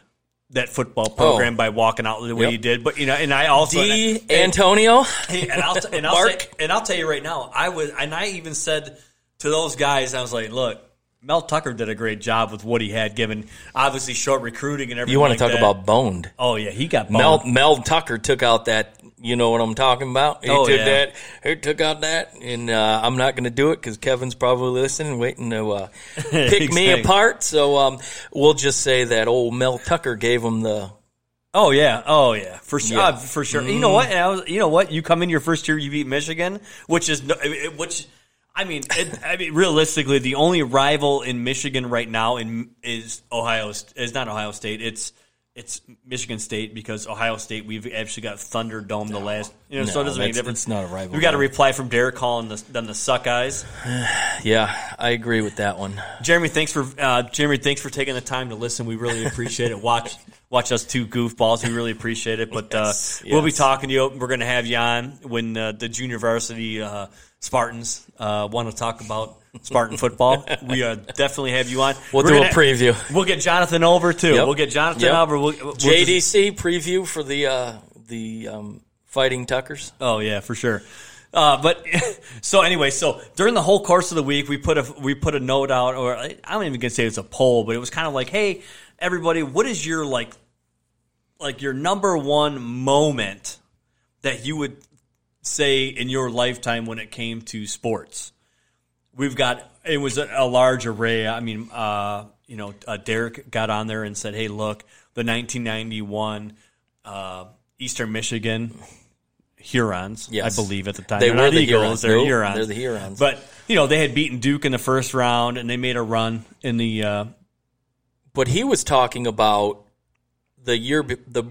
that football program Oh. by walking out the way Yep. he did. But you know, and I also D. and- Antonio. And I'll, and, I'll say, and I'll tell you right now, I was, and I even said to those guys, I was like, look, Mel Tucker did a great job with what he had given. Obviously, short recruiting and everything. You want like to talk that. about boned? Oh yeah, he got Mel. Mel Tucker took out that. You know what I'm talking about? He Oh, took yeah. that. He took out that, and uh, I'm not going to do it because Kevin's probably listening, waiting to uh, pick me apart. So um, we'll just say that old Mel Tucker gave him the. Oh yeah, oh yeah, for sure, Yeah. uh, for sure. You know what? And I was, you know what? You come in your first year, you beat Michigan, which is which. I mean, it, I mean, realistically, the only rival in Michigan right now in, is Ohio. Is not Ohio State. It's it's Michigan State because Ohio State we've actually got Thunderdome the last. You know, so it doesn't make a difference. it's not a rival We got a reply from Derek calling the, them the suck eyes. Yeah, I agree with that one. Jeremy, thanks for uh, Jeremy, thanks for taking the time to listen. We really appreciate it. Watch watch us two goofballs. We really appreciate it. But Yes, uh, we'll be talking to you. We're going to have you on when uh, the junior varsity uh, Spartans uh, want to talk about Spartan football. We uh, definitely have you on. We'll We're do a gonna- preview. We'll get Jonathan over too. Yep. We'll get Jonathan Yep. over. We'll, we'll just- JDC preview for the uh, the um, Fighting Tuckers. Oh yeah, for sure. Uh, but so anyway, so during the whole course of the week, we put a we put a note out, or I don't even gonna say it's a poll, but it was kind of like, hey, everybody, what is your like, like your number one moment that you would say in your lifetime when it came to sports? We've got it was a, a large array. I mean, uh, you know, uh, Derek got on there and said, hey, look, the 1991 uh, Eastern Michigan. Hurons, Yes. I believe at the time. They They're were the Eagles, Hurons. They're Nope, Hurons. they're the Hurons. But you know they had beaten Duke in the first round, and they made a run in the. Uh, But he was talking about the year the.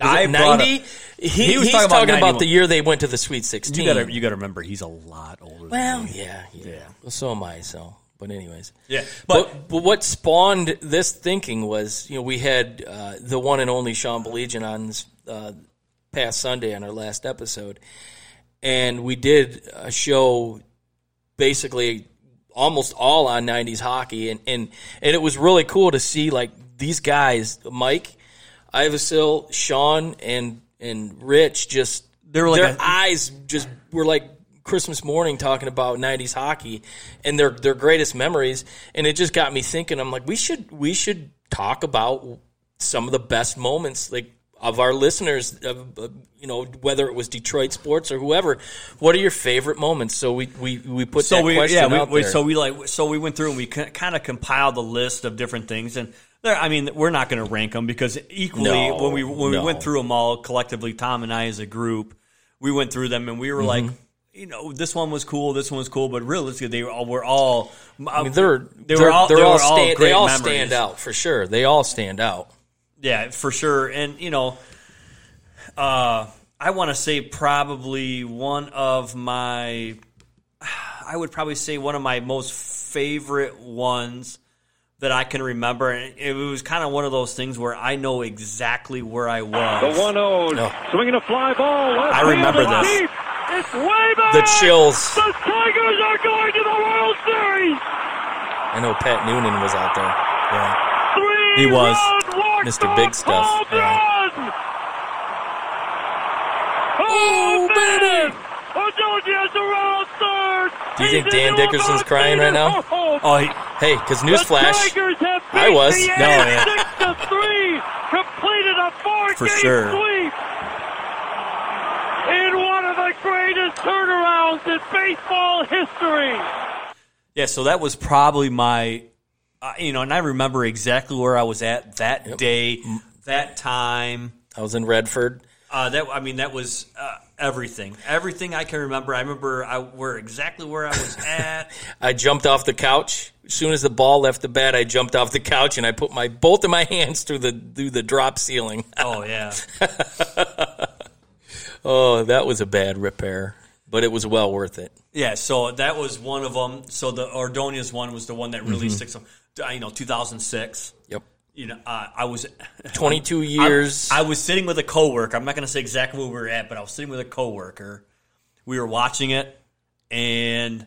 I brought ninety. He, He was he's talking talking, about about, the year they went to the Sweet Sixteen. you got to you to remember he's a lot older. well, than me. yeah, yeah, Well, so am I. So But anyways, Yeah, but, but, but what spawned this thinking was, you know, we had uh, the one and only Sean Belegian on this uh, past Sunday on our last episode, and we did a show basically almost all on 90s hockey and, and and it was really cool to see like these guys Mike Ivasil Sean and and Rich just They were like their a- eyes just were like Christmas morning talking about 90s hockey and their their greatest memories. And it just got me thinking. I'm like we should we should talk about some of the best moments like of our listeners of, uh, you know whether it was Detroit sports or whoever. What are your favorite moments? So we we, we put so that we question yeah we, out we, there. so we like so we went through and we kind of compiled the list of different things. And there I mean we're not going to rank them because equally No, when we when we went through them all collectively Tom and I as a group we went through them and we were like Mm-hmm. you know this one was cool this one was cool but realistically they all were all I mean, they're they they're, were all they're they all, were all stand, great they all memories. stand out for sure they all stand out Yeah, for sure. And you know, uh, I want to say probably one of my, I would probably say one of my most favorite ones that I can remember. And it was kind of one of those things where I know exactly where I was. The was. 1 0, swinging a fly ball. left I remember it's this. deep. It's way back. the chills The Tigers are going to the World Series. I know Pat Noonan was out there yeah Three He was. Mr. Big Stuff, yeah. Oh, man! Odoji has the round third. Do you think Dan Dickerson's crying right now? Oh, he, hey because newsflash I was. No, Yankees yeah. six to three. Completed a four-game For sure. sweep. In one of the greatest turnarounds in baseball history. yeah. So that was probably my, uh, you know, and I remember exactly where I was at that day, that time. I was in Redford Uh, that I mean, that was uh, everything. Everything I can remember. I remember I were exactly where I was at. I jumped off the couch as soon as the ball left the bat I jumped off the couch and I put my both of my hands through the through the drop ceiling oh yeah, oh that was a bad repair but it was well worth it yeah. So that was one of them. So the Ordonez one was the one that really Mm-hmm. sticks. Uh, You know, 2006. yep You know, uh, I was 22 years I, I was sitting with a coworker. I'm not going to say exactly where we were at, but I was sitting with a coworker. We were watching it, and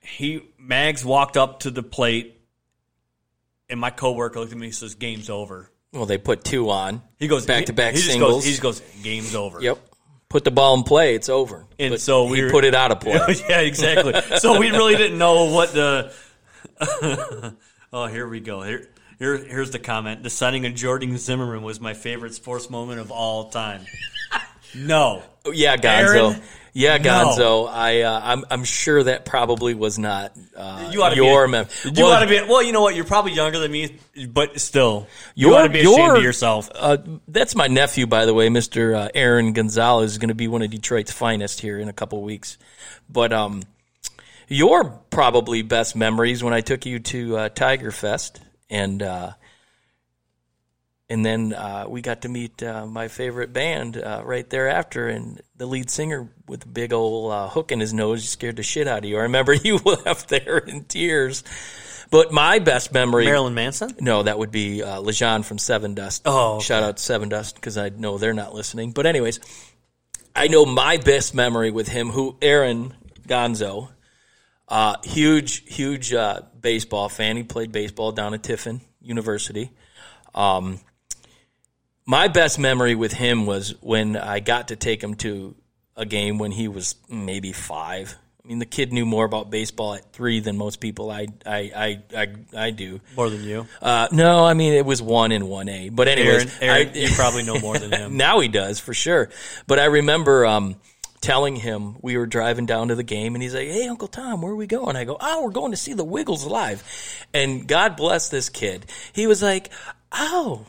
he Mags walked up to the plate, and my coworker looked at me and says, "Game's over." well they put two on He goes back-to-back he, he singles Goes, he just goes, "Game's over." Yep. Put the ball in play. It's over. And But so we he were- put it out of play. yeah, exactly. So we really didn't know what the. oh, here we go. Here, here, here's the comment. The signing of Jordan Zimmermann was my favorite sports moment of all time. No, yeah, Gonzo. Aaron? Yeah, No. Gonzo. I uh, I'm I'm sure that probably was not uh, you ought to your be. mem- You Well, ought to be. Well, you know what? You're probably younger than me, but still, you ought to be ashamed your- of yourself. Uh, that's my nephew, by the way, Mr. Uh, Aaron Gonzalez is going to be one of Detroit's finest here in a couple weeks. But um, your probably best memories when I took you to uh, Tiger Fest, and uh, and then uh, we got to meet uh, my favorite band uh, right thereafter, and the lead singer with the big old uh, hook in his nose scared the shit out of you. I remember you left there in tears. But my best memory, Marilyn Manson. no, that would be uh, Lajon from Sevendust. Oh, okay. shout out to Sevendust because I know they're not listening. But anyways, I know my best memory with him, who Aaron Gonzo, uh, huge, huge uh, baseball fan. He played baseball down at Tiffin University. Um, my best memory with him was when I got to take him to a game when he was maybe five. I mean, the kid knew more about baseball at three than most people I I I I, I do. More than you, Uh, no, I mean it was one in one A. But anyways, Aaron. Aaron, I- you probably know more than him. now he does for sure. But I remember um, telling him we were driving down to the game, and he's like, "Hey, Uncle Tom, where are we going?" I go, "Oh, we're going to see the Wiggles live." And God bless this kid. He was like, "Oh,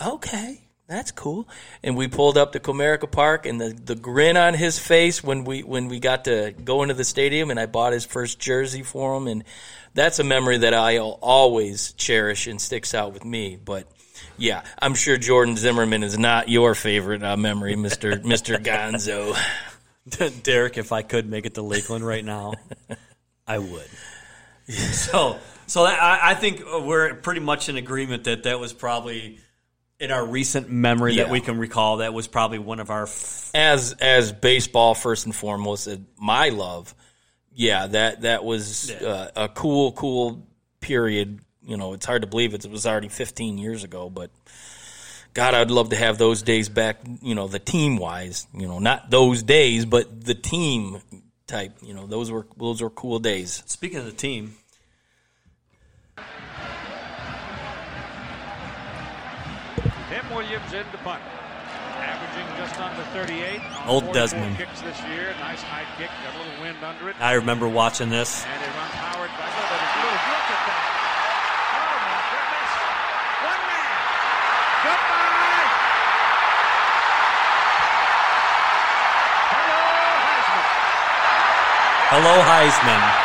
okay." That's cool. And we pulled up to Comerica Park, and the, the grin on his face when we when we got to go into the stadium, and I bought his first jersey for him, and that's a memory that I'll always cherish and sticks out with me. But yeah, I'm sure Jordan Zimmermann is not your favorite uh, memory, Mister Mister Gonzo. Derek, if I could make it to Lakeland right now, I would. so, so that, I, I think we're pretty much in agreement that that was probably in our recent memory that we can recall. That was probably one of our. F- as as baseball first and foremost, uh, my love. Yeah, that that was uh, a cool, cool period. You know, it's hard to believe it, it was already 15 years ago, but God, I'd love to have those days back. You know, the team wise. You know, not those days, but the team type. You know, those were those were cool days. speaking of the team, Tim Williams in the punt. Averaging just under 38. Old Desmond. Kicks this year. Nice high kick. Got a little wind under it. I remember watching this. And it runs Howard back. Look at it. Look at that. Oh, my goodness. One man. Goodbye. Hello, Heisman.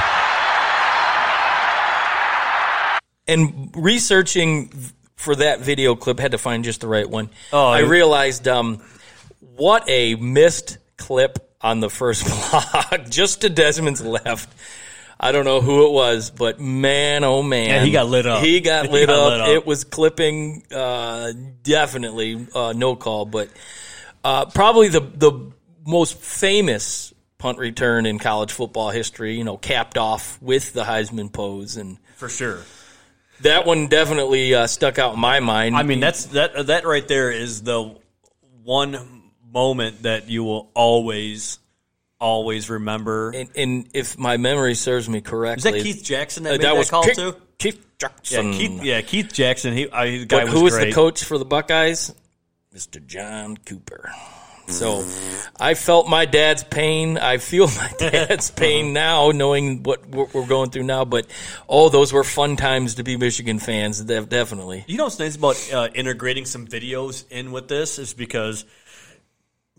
And researching for that video clip had to find just the right one. Oh, I realized um, what a missed clip on the first block, just to Desmond's left. I don't know who it was, but man, oh man, Yeah, he got lit up. He got He lit, got up. lit up. It was clipping, uh, definitely uh, no call, but uh, probably the the most famous punt return in college football history. You know, capped off with the Heisman pose and. For sure. That one definitely uh, stuck out in my mind. I mean, that's that. That right there is the one moment that you will always, always remember. and, and if my memory serves me correctly, Is that Keith Jackson that uh, made that, was call Keith, too? Keith Yeah, Jackson. Keith. Yeah, Keith Jackson. He, uh, the guy was who was the coach for the Buckeyes? Mr. John Cooper. So I felt my dad's pain. I feel my dad's pain now, knowing what we're going through now. But oh, those were fun times to be Michigan fans. Definitely. You know what's nice about uh, integrating some videos in with this is because,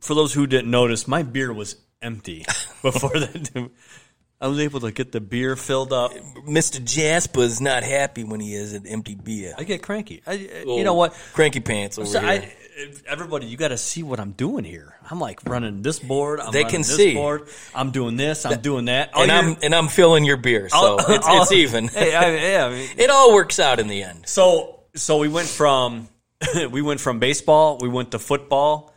for those who didn't notice, my beer was empty before that. I was able to get the beer filled up. Mr. Jasper's not happy when he has an empty beer. I get cranky. I, you know what? Cranky pants over So here. I, everybody, you got to see what I'm doing here. I'm like running this board. I'm They can this see. board. I'm doing this. I'm doing that. All and I'm and I'm filling your beer, so all- it's, all- it's even. Hey, I, yeah, I mean, it all works out in the end. So so we went from we went from baseball, we went to football,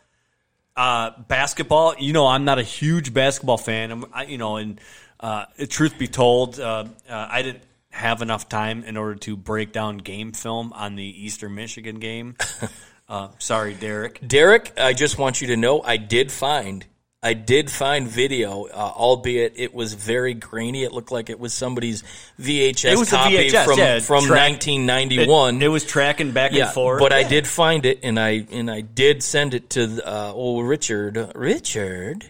uh, basketball. You know, I'm not a huge basketball fan. I'm, I, you know, and uh, truth be told, uh, uh, I didn't have enough time in order to break down game film on the Eastern Michigan game. Uh, sorry, Derek. Derek, I just want you to know I did find I did find video, uh, albeit it was very grainy. It looked like it was somebody's VHS It was a copy VHS, from yeah, from track- 1991. It, it was tracking back yeah, and forth. but I did find it, and I and I did send it to uh, old Richard. Richard,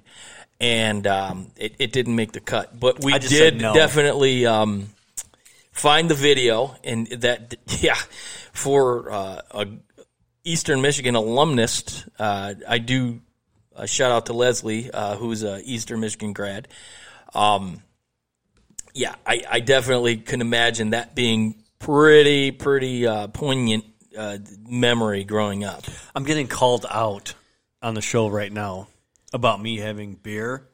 and um, it, it didn't make the cut. But we I just said did no. definitely um, find the video, and that yeah, for uh, a Eastern Michigan alumnus, uh, I do a shout out to Leslie, uh, who's a Eastern Michigan grad. Um, yeah, I, I definitely can imagine that being pretty pretty uh, poignant uh, memory growing up. I'm getting called out on the show right now about me having beer.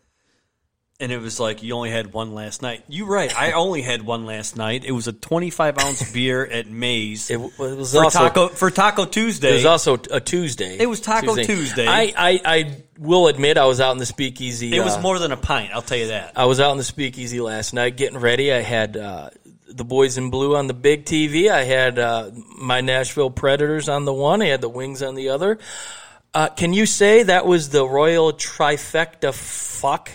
And it was like you only had one last night. You're right. I only had one last night. It was a 25 ounce beer at Maze It, was for also taco for Taco Tuesday. It was also a Tuesday. It was Taco Tuesday. I, I, I will admit I was out in the speakeasy. it was uh, more than a pint. I'll tell you that. I was out in the speakeasy last night getting ready. I had uh, the boys in blue on the big TV. I had uh, my Nashville Predators on the one. I had the Wings on the other. Uh, can you say that was the royal trifecta fuck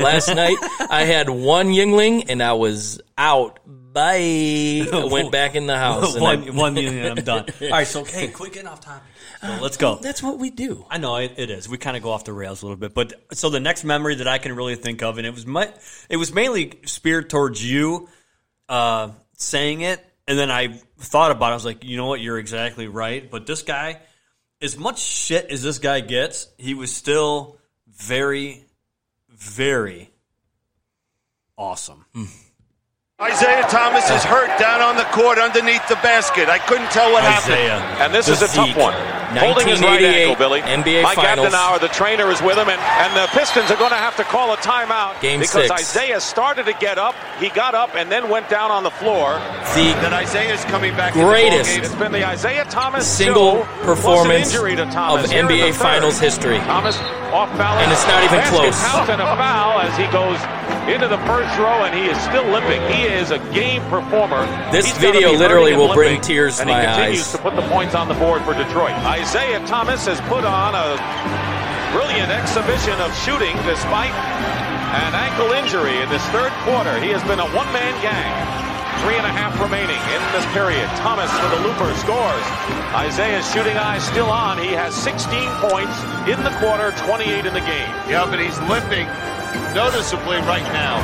last night? I had one Yuengling and I was out. Bye. I went back in the house. and I- one, one unit, I'm done. All right, so hey, quick getting off topic. So let's go. that's what we do. I know it, it is. We kind of go off the rails a little bit, but so the next memory that I can really think of, and it was my, it was mainly speared towards you, uh, saying it, and then I thought about. it. I was like, you know what, you're exactly right. But this guy, as much shit as this guy gets, he was still very, very awesome. Hmm. Isiah Thomas is hurt down on the court underneath the basket. I couldn't tell what Isiah. happened. And this is a tough Zeke. one. Holding his right ankle, Billy. NBA Mike Finals. Abdenour, the trainer, is with him, and, and the Pistons are going to have to call a timeout Game because six. Isiah started to get up. He got up and then went down on the floor. The That Isiah's coming back. Greatest. The It's been the Isiah Thomas single show, performance injury to of Thomas here NBA. Finals history. Thomas off balance, And it's not even close. Count and a foul as he goes into the first row, and he is still limping. He is a game performer. This He's video literally hurting and will bring tears to and my he continues eyes. to put the points on the board for Detroit. Isiah Thomas has put on a brilliant exhibition of shooting despite an ankle injury in this third quarter. He has been a one-man gang. Three and a half remaining in this period. Thomas for the looper scores. Isiah's shooting eye still on. He has 16 points in the quarter, 28 in the game. Yeah, but he's limping noticeably right now.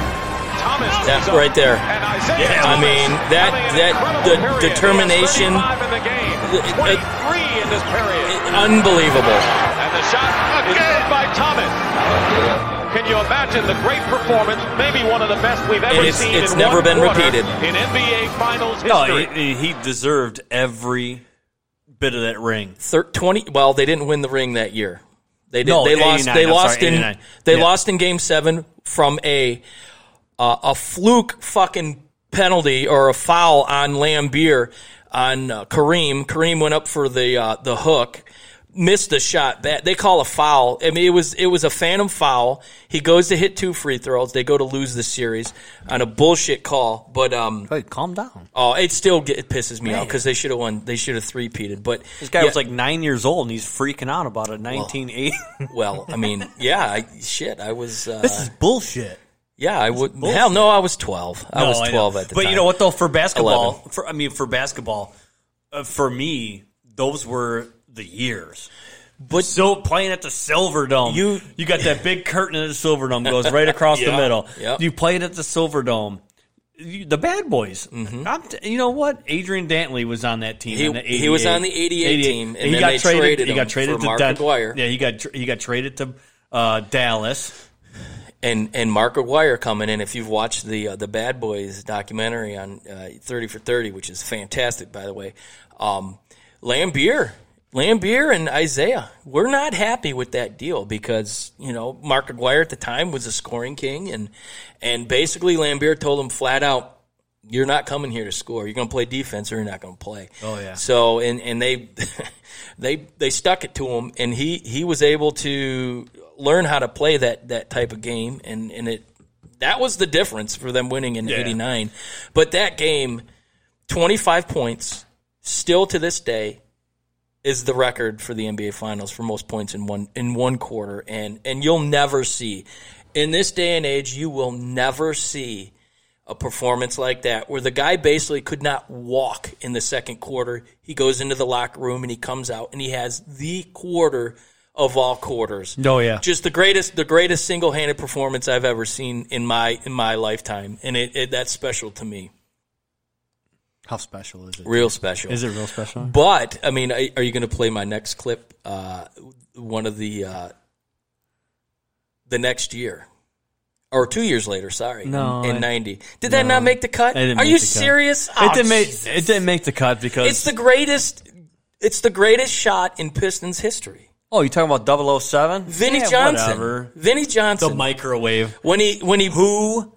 Thomas That right there. Yeah, I mean, that- that- the period. Determination- in the game, It- it- 23 in this period. unbelievable. And the shot is good by Thomas. Can you imagine the great performance, maybe one of the best we've ever And it's- seen it's in never one been repeated. in NBA Finals No, history? he, he deserved every bit of that ring. Thir- 20 well they didn't win the ring that year they did No, they lost they I'm lost sorry, in they Yeah. lost in game 7 from a uh, a fluke fucking penalty or a foul on Laimbeer on uh, Kareem Kareem went up for the uh, the hook missed the shot they call a foul I mean it was it was a phantom foul he goes to hit two free throws they go to lose the series on a bullshit call but um Hey, calm down. oh it still get, it pisses me off because they should have won they should have three peated but This guy yeah. was like nine years old and he's freaking out about it. 1980. Well, I mean, yeah, I, shit, I was. Uh, this is bullshit. Yeah, I would. Hell no, I was twelve. I No, was twelve at the but time. But you know what though? For basketball, for I mean, for basketball, uh, for me, those were the years. But So playing at the Silver Dome, You- you got that big curtain at the Silver Dome goes right across the middle. yeah. You played at the Silver Dome. You- The bad boys. I'm t- you know what? Adrian Dantley was on that team. Mm-hmm. He- in the he was on the 88 team, and he got traded. traded he got traded to Mark Aguirre. Yeah, he got he got traded to uh, Dallas. And and Mark Aguirre coming in. If you've watched the uh, the Bad Boys documentary on uh, Thirty for Thirty, which is fantastic, by the way, um, Laimbeer, Laimbeer, and Isiah, we're not happy with that deal because you know Mark Aguirre at the time was a scoring king, and and basically Laimbeer told him flat out. You're not coming here to score. You're going to play defense, or you're not going to play. Oh, yeah. So and and they they they stuck it to him, and he he was able to learn how to play that that type of game, and and it that was the difference for them winning in Yeah. '89. But that game, 25 points, still to this day, is the record for the NBA Finals for most points in one in one quarter, and and you'll never see in this day and age, you will never see a performance like that where the guy basically could not walk in the second quarter. He goes into the locker room and he comes out and he has the quarter of all quarters. Oh, yeah. Just the greatest the greatest single-handed performance I've ever seen in my in my lifetime and it, it that's special to me. How special is it? Real special. Is it real special? But I mean, are you going to play my next clip? Uh, one of the uh, the next year, or two years later? Sorry, No, in ninety. Did that not make the cut? Are you the cut. serious? it Oh, didn't make Jesus. it didn't make the cut because It's the greatest. It's the greatest shot in Pistons history. Oh you talking about 007? Vinnie Yeah, Johnson. whatever. Vinnie Johnson. The microwave. when he when he Who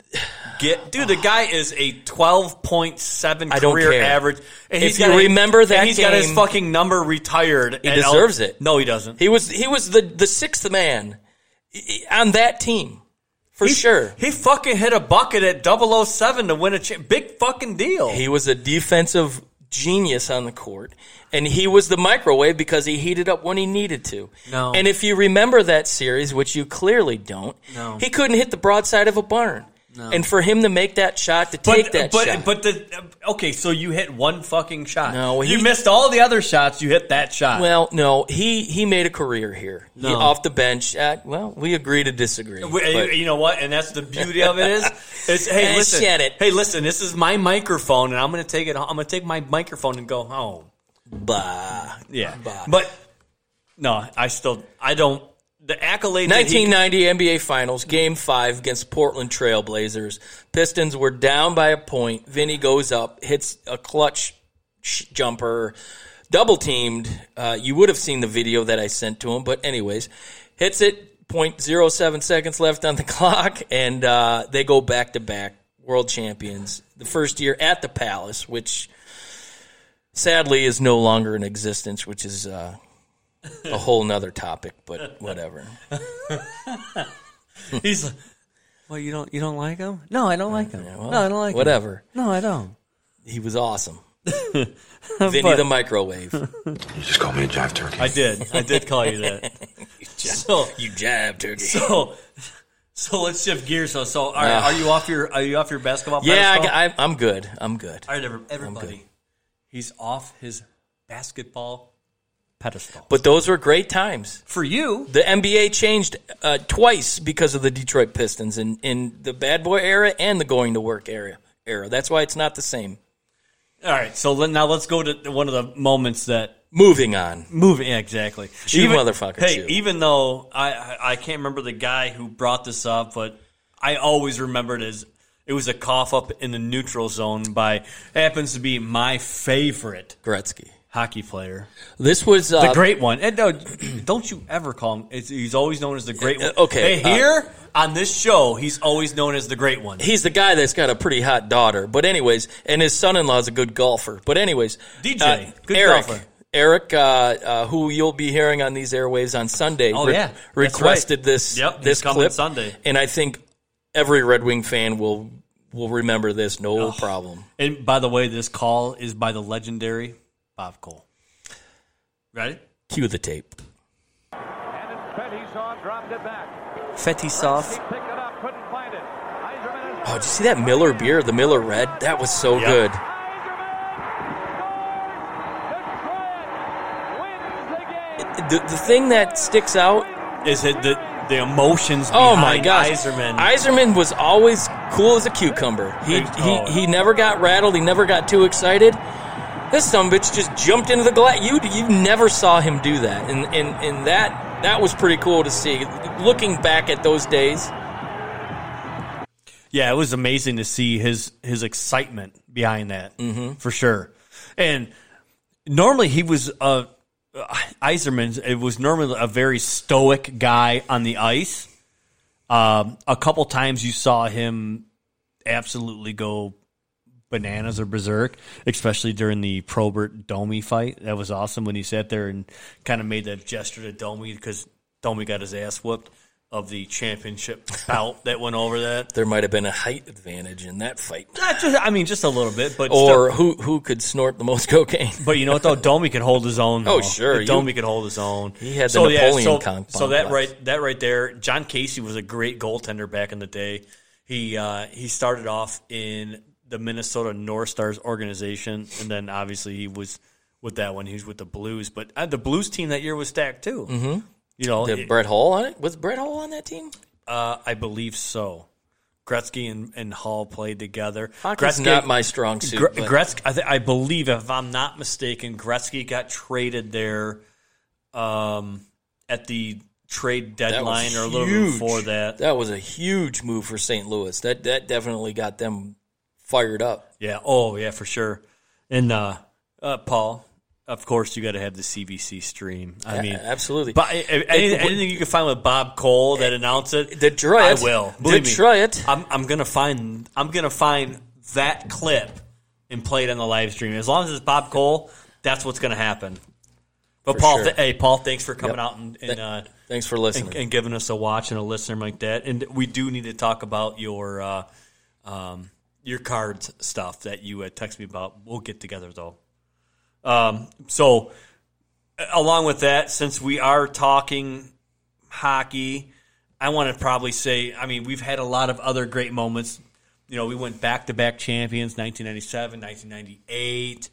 get dude? The guy is a twelve point seven I don't career care. average. And If you got a- remember that and he's got his game- fucking number retired. He at deserves it. No, he doesn't. he was he was the the sixth man on that team for He- sure. He fucking hit a bucket at 007 to win a cha- big fucking deal. He was a defensive genius on the court, and he was the microwave because he heated up when he needed to. No. And if you remember that series, which you clearly don't, No. he couldn't hit the broadside of a barn. And for him to make that shot, to take but, that but, shot, But the okay, so you hit one fucking shot. No, you missed all the other shots. You hit that shot. well, no, he he made a career here. He, No. off the bench. Uh, well, we agree to disagree. We- but- you know what? And that's the beauty of it is, is hey, listen, it. hey, listen. This is my microphone, and I'm going to take it. I'm going to take my microphone and go home. bah. Yeah, Bah. but no, I still, I don't. The accolade. that he- 1990 NBA Finals, Game Five against Portland Trailblazers. Pistons were down by a point. Vinnie goes up, hits a clutch sh- jumper, double teamed. Uh, you would have seen the video that I sent to him, but anyways, hits it. 0.07 seconds left on the clock, and uh, they go back to back world champions. The first year at the Palace, which sadly is no longer in existence, which is uh, a whole nother topic, but whatever. he's like, well, you don't you don't like him? No, I don't like him. well, no, I don't like him. whatever. No, I don't. He was awesome. Vinnie the microwave. You just call me a jive turkey. I did. I did call you that. so, You jab turkey. so, so let's shift gears. So, so are, Uh, are you off your are you off your basketball? yeah, I, pedestal? I, I'm good. I'm good. All right, every- everybody. He's off his basketball pedestal. But those were great times. for you, The NBA changed uh, twice because of the Detroit Pistons in, in the bad boy era and the going to work era. Era. That's why it's not the same. all right. So now let's go to one of the moments that Moving on. moving yeah, exactly. Shoot, motherfucker, Hey, shoot. even though I, I I can't remember the guy who brought this up, but I always remembered as it was a cough up in the neutral zone by happens to be my favorite Gretzky. Hockey player. This was uh, The great one. And no, don't you ever call him. It's, he's always known as the great one. Uh, okay, Hey, here on this show, he's always known as the great one. he's the guy that's got a pretty hot daughter. But anyways, and his son-in-law is a good golfer. But anyways, DJ, uh, good Eric, golfer. Eric, uh, uh, who you'll be hearing on these airwaves on Sunday, Oh, yeah. Requested right. this Yep, this coming clip Sunday. and I think every Red Wing fan will will remember this, no problem. And by the way, this call is by the legendary Bob Cole. Ready? Cue the tape. And Fetisov dropped it back. Fetisov. He picked it up, couldn't find it. Oh, did you see that Miller beer, the Miller Red? That was so Yep. good. The, the thing that sticks out Is it the the emotions? Oh my behind gosh, Yzerman. Yzerman was always cool as a cucumber. He Oh. he he never got rattled. He never got too excited. This some bitch just jumped into the glass. You you never saw him do that, and and and that that was pretty cool to see. Looking back at those days, Yeah, it was amazing to see his his excitement behind that Mm-hmm. for sure. And normally he was uh, Yzerman. It was normally a very stoic guy on the ice. Um, a couple times you saw him absolutely go bananas or berserk, especially during the Probert Domi fight. That was awesome when he sat there and kind of made that gesture to Domi because Domi got his ass whooped of the championship bout that went over that. there might have been a height advantage in that fight, Not just, I mean, just a little bit, but or still- who who could snort the most cocaine. but you know what though, Domi could hold his own. Oh, sure, you- Domi can hold his own. He had the Napoleon so, con- so that right, that right there, Jon Casey was a great goaltender back in the day. He uh, he started off in the Minnesota North Stars organization, and then obviously he was with that one. He was with the Blues, but uh, the Blues team that year was stacked too. Mm-hmm. You know, Did it- Brett Hull on it? Was Brett Hull on that team? uh, I believe so. Gretzky and, and Hull played together. Hockey's not my strong suit. Gre- Gretzky, I, th- I believe, if I'm not mistaken, Gretzky got traded there um, at the trade deadline or a little huge. before that. That was a huge move for St. Louis. That that definitely got them fired up. Yeah. Oh, yeah, for sure. And uh, uh, Paul, of course, you got to have the CBC stream. I mean, absolutely. But uh, anything, anything you can find with Bob Cole that announced it, Detroit. I will. Believe me. I'm, I'm gonna find. I'm gonna find that clip and play it on the live stream. As long as it's Bob Cole, that's what's gonna happen. But For Paul, sure. th- hey Paul, thanks for coming Yep. out and and, uh, Thanks for listening. and and giving us a watch and a listener like that. And we do need to talk about your uh, um, your cards stuff that you uh, text me about. We'll get together though. Um, so along with that, since we are talking hockey, I want to probably say, I mean, we've had a lot of other great moments. You know, we went back to back champions, 1997, 1998.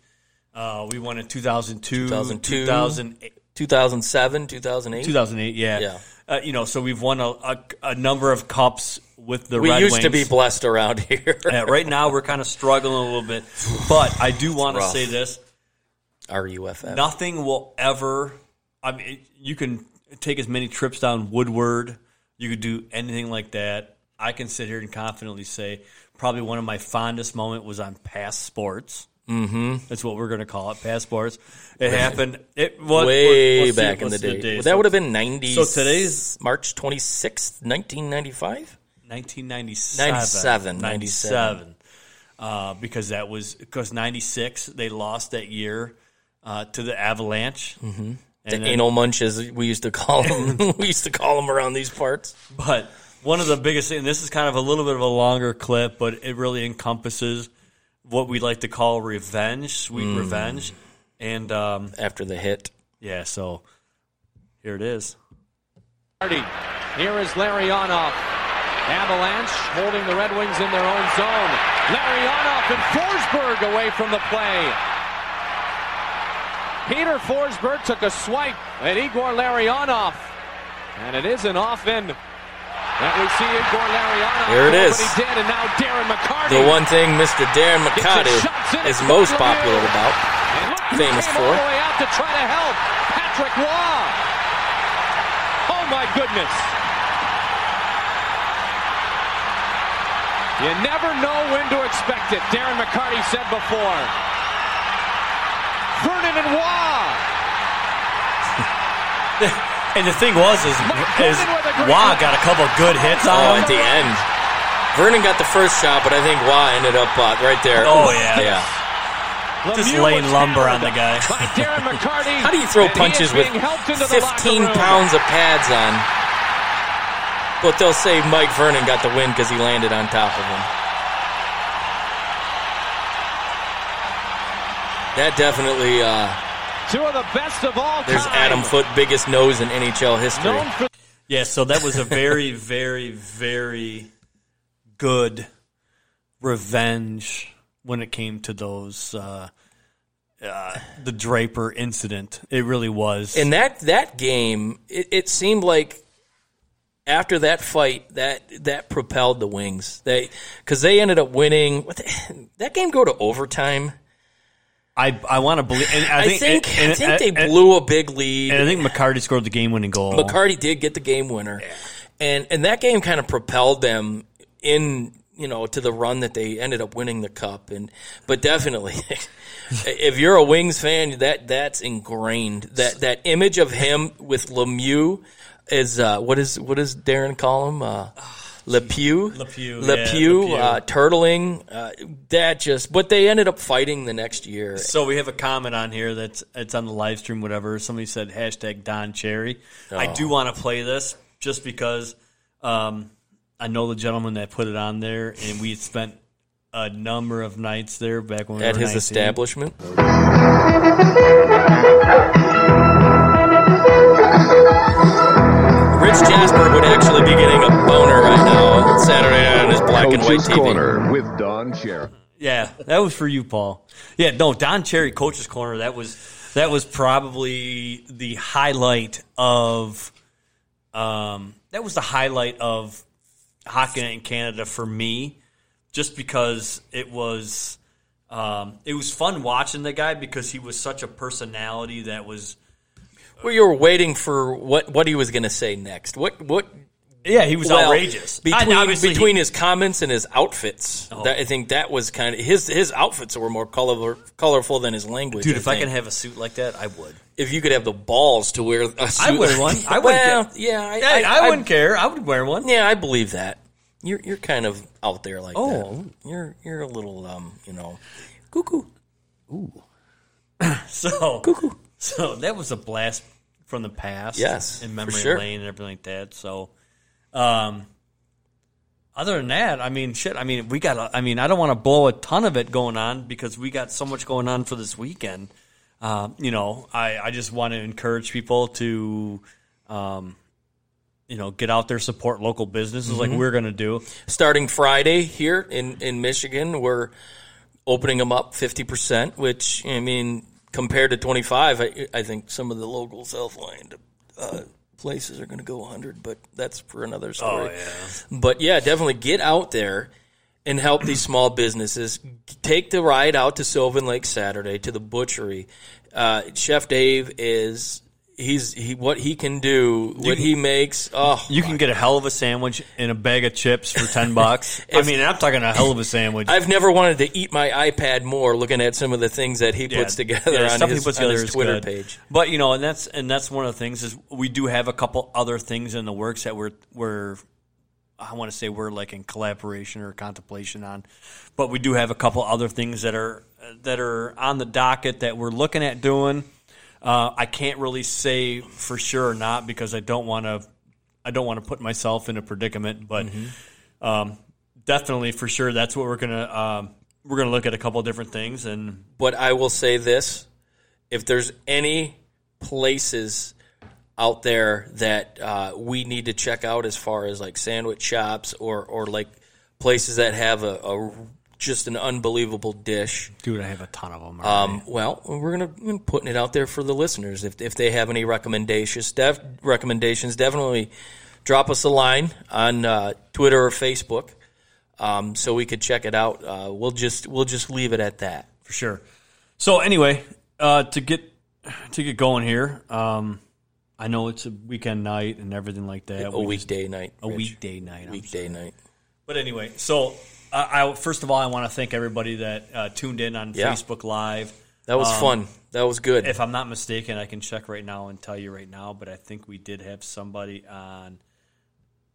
Uh, we won in 2002, 2002. 2008. 2007, 2008. 2008, yeah. Yeah. Uh, you know, so we've won a, a, a number of cups with the we Red used to be blessed around here. Right now, we're kind of struggling a little bit. But I do want to say this RUFF. nothing will ever. I mean, you can take as many trips down Woodward. You could do anything like that. I can sit here and confidently say probably one of my fondest moment was on Past Sports. Mm-hmm. That's what we're going to call it, Past Sports. It happened. It what, Way let's see, back in the what's day. Well, So that would have been 90. So today's- March 26th, 1995? 1997. 97, 97. Uh, because that was because 96 they lost that year uh, to the Avalanche. Mm-hmm. The anal munches we used to call them. we used to call them around these parts. But one of the biggest things, this is kind of a little bit of a longer clip, but it really encompasses what we like to call revenge, sweet Mm. revenge. And um, After the hit. yeah, so here it is. Here is Larionov. Avalanche holding the Red Wings in their own zone. Larionov and Forsberg away from the play. Peter Forsberg took a swipe at Igor Larionov. And it isn't often that we see Igor Larionov. There it do he did, and now Darren McCarty. The one thing Mr. Darren McCarty his shots in is most popular about. And look who famous for. all the way out to try to help. Patrick Roy. Oh my goodness. You never know when to expect it. Darren McCarty said before. Vernon and Roy. And the thing was, is, is with Roy got a couple good hits on Oh, him. at the end. Vernon got the first shot, but I think Roy ended up uh, right there. Oh, yeah. Yeah. Just laying lumber on the guy. By Darren McCarty. How do you throw punches with being helped into the locker 15 pounds of pads on? But they'll say Mike Vernon got the win because he landed on top of him. That definitely, uh, Two of the best of all there's time. Adam Foote, biggest nose in NHL history. Known for Yeah, so that was a very, very, very good revenge when it came to those uh, uh, the Draper incident. It really was. And that that game, it, it seemed like after that fight, that that propelled the Wings. They because they ended up winning. What the, that game go to overtime? I I want to believe. And I I think, think, and, I think they and- blew a big lead. And I think McCarty scored the game-winning goal. McCarty did get the game winner, and and that game kind of propelled them in you know to the run that they ended up winning the cup. And but definitely, if you're a Wings fan, that that's ingrained. That that image of him with Lemieux is uh, what is what does Darren call him? Uh, Le Pew, Le Pew, yeah, Le Le Pew, Pew. uh, turtling. Uh, that just, but they ended up fighting the next year. So we have a comment on here that's it's on the live stream, whatever. Somebody said hashtag Don Cherry. I Oh. do want to play this just because um, I know the gentleman that put it on there, and we spent a number of nights there back when we At were his 19. establishment, Rich Jasper would actually be getting a boner right now Saturday night on his black and white Coach's TV. Corner with Don Cherry. Yeah, that was for you, Paul. Yeah, no, Don Cherry, Coach's Corner. That was that was probably the highlight of. Um, that was the highlight of hockey in Canada for me, just because it was. Um, it was fun watching the guy because he was such a personality that was. Well, you were waiting for what what he was going to say next. What what? Yeah, he was well, outrageous. I- between he- his comments and his outfits. Oh. That, I think that was kind of his his outfits were more colorful colorful than his language. Dude, if I think. can have a suit like that, I would. if you could have the balls to wear a suit, I wear one. I wouldn't well, yeah, I, Hey, I, wouldn't care. I would wear one. Yeah, I believe that. You're you're kind of out there like Oh. that. You're you're a little um, you know, cuckoo. Ooh. So, cuckoo. so that was a blast from the past. Yes, in memory sure. lane and everything like that. So, um, other than that, I mean, shit. I mean, we got. a- I mean, I don't want to blow a ton of it going on because we got so much going on for this weekend. Um, you know, I I just want to encourage people to. Um, you know, get out there, support local businesses Mm-hmm. like we're going to do. Starting Friday here in in Michigan, we're opening them up fifty percent, which I mean, compared to twenty five, I, I think some of the local Southland uh, places are going to go hundred, but that's for another story. But yeah, definitely get out there and help these small businesses. Take the ride out to Sylvan Lake Saturday to the butchery. Uh, Chef Dave is he's he what he can do, what he makes. Oh, You can get a hell of a sandwich and a bag of chips for ten bucks. I mean, I'm talking a hell of a sandwich. I've never wanted to eat my iPad more looking at some of the things that he puts together yeah, on, stuff his, he puts on together his is Twitter good. page. But you know, and that's and that's one of the things is we do have a couple other things in the works that we're we're I want to say we're like in collaboration or contemplation on, but we do have a couple other things that are that are on the docket that we're looking at doing. Uh, I can't really say for sure or not because I don't want to I don't want to put myself in a predicament, but um, definitely for sure that's what we're gonna um, we're gonna look at a couple of different things and But I will say this: if there's any places out there that uh, we need to check out as far as like sandwich shops or or like places that have a, a just an unbelievable dish. dude, I have a ton of them. Um, well, we're gonna we're gonna putting it out there for the listeners. If if they have any recommendations, def, recommendations, definitely drop us a line on uh, Twitter or Facebook, um, so we could check it out. Uh, we'll just we'll just leave it at that. for sure. So anyway, uh, to get to get going here, um, I know it's a weekend night and everything like that. A We just- weekday night. a Rich. weekday night. I'm Weekday night. But anyway, so I, I first of all I want to thank everybody that uh, tuned in on Yeah. Facebook Live. That was Um, fun. That was good. If I'm not mistaken, I can check right now and tell you right now. But I think we did have somebody on.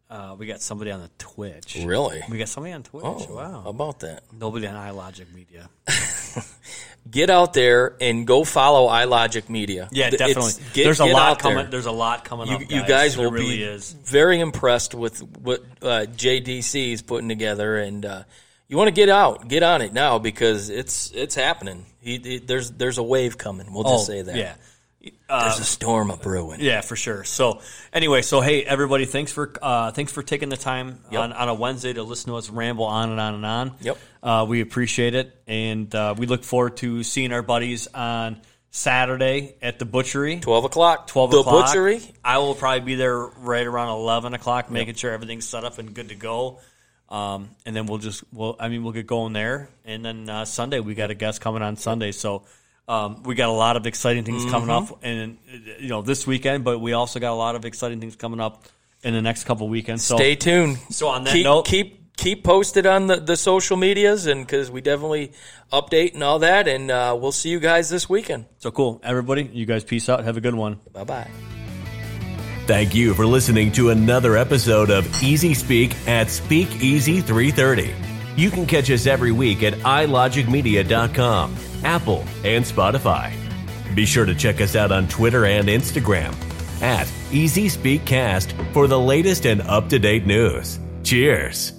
Uh, we got somebody on the Twitch. Really? We got somebody on Twitch. oh, wow. how about that? Nobody on iLogic Media. Get out there and go follow iLogic Media. Yeah, definitely. get- there's a get lot out there. coming. There's a lot coming You, up. you guys There will really be is. very impressed with what uh, JDC is putting together, and uh, you want to get out, get on it now because it's it's happening. He, he- there's there's a wave coming. We'll just say that. Oh, There's a storm a brewing. Yeah, for sure. So anyway, so hey everybody, thanks for uh, thanks for taking the time Yep. on, on a Wednesday to listen to us ramble on and on and on. Yep. Uh, we appreciate it, and uh, we look forward to seeing our buddies on Saturday at the butchery. Twelve o'clock. Twelve the o'clock. butchery. I will probably be there right around eleven o'clock, making sure everything's set up and good to go. Um, and then we'll just, we'll, I mean, we'll get going there. And then uh, Sunday, we got a guest coming on Sunday. So um, we got a lot of exciting things coming Mm-hmm. up, and uh, you know, this weekend. But we also got a lot of exciting things coming up in the next couple weekends. So Stay tuned. So on that keep, note- keep keep posted on the, the social medias, and because we definitely update and all that, and uh, we'll see you guys this weekend. so cool, everybody. You guys, peace out. Have a good one. Bye bye. Thank you for listening to another episode of Easy Speak at Speakeasy 330. You can catch us every week at ilogicmedia.com, Apple, and Spotify. Be sure to check us out on Twitter and Instagram at Easy Speak Cast for the latest and up to date news. Cheers.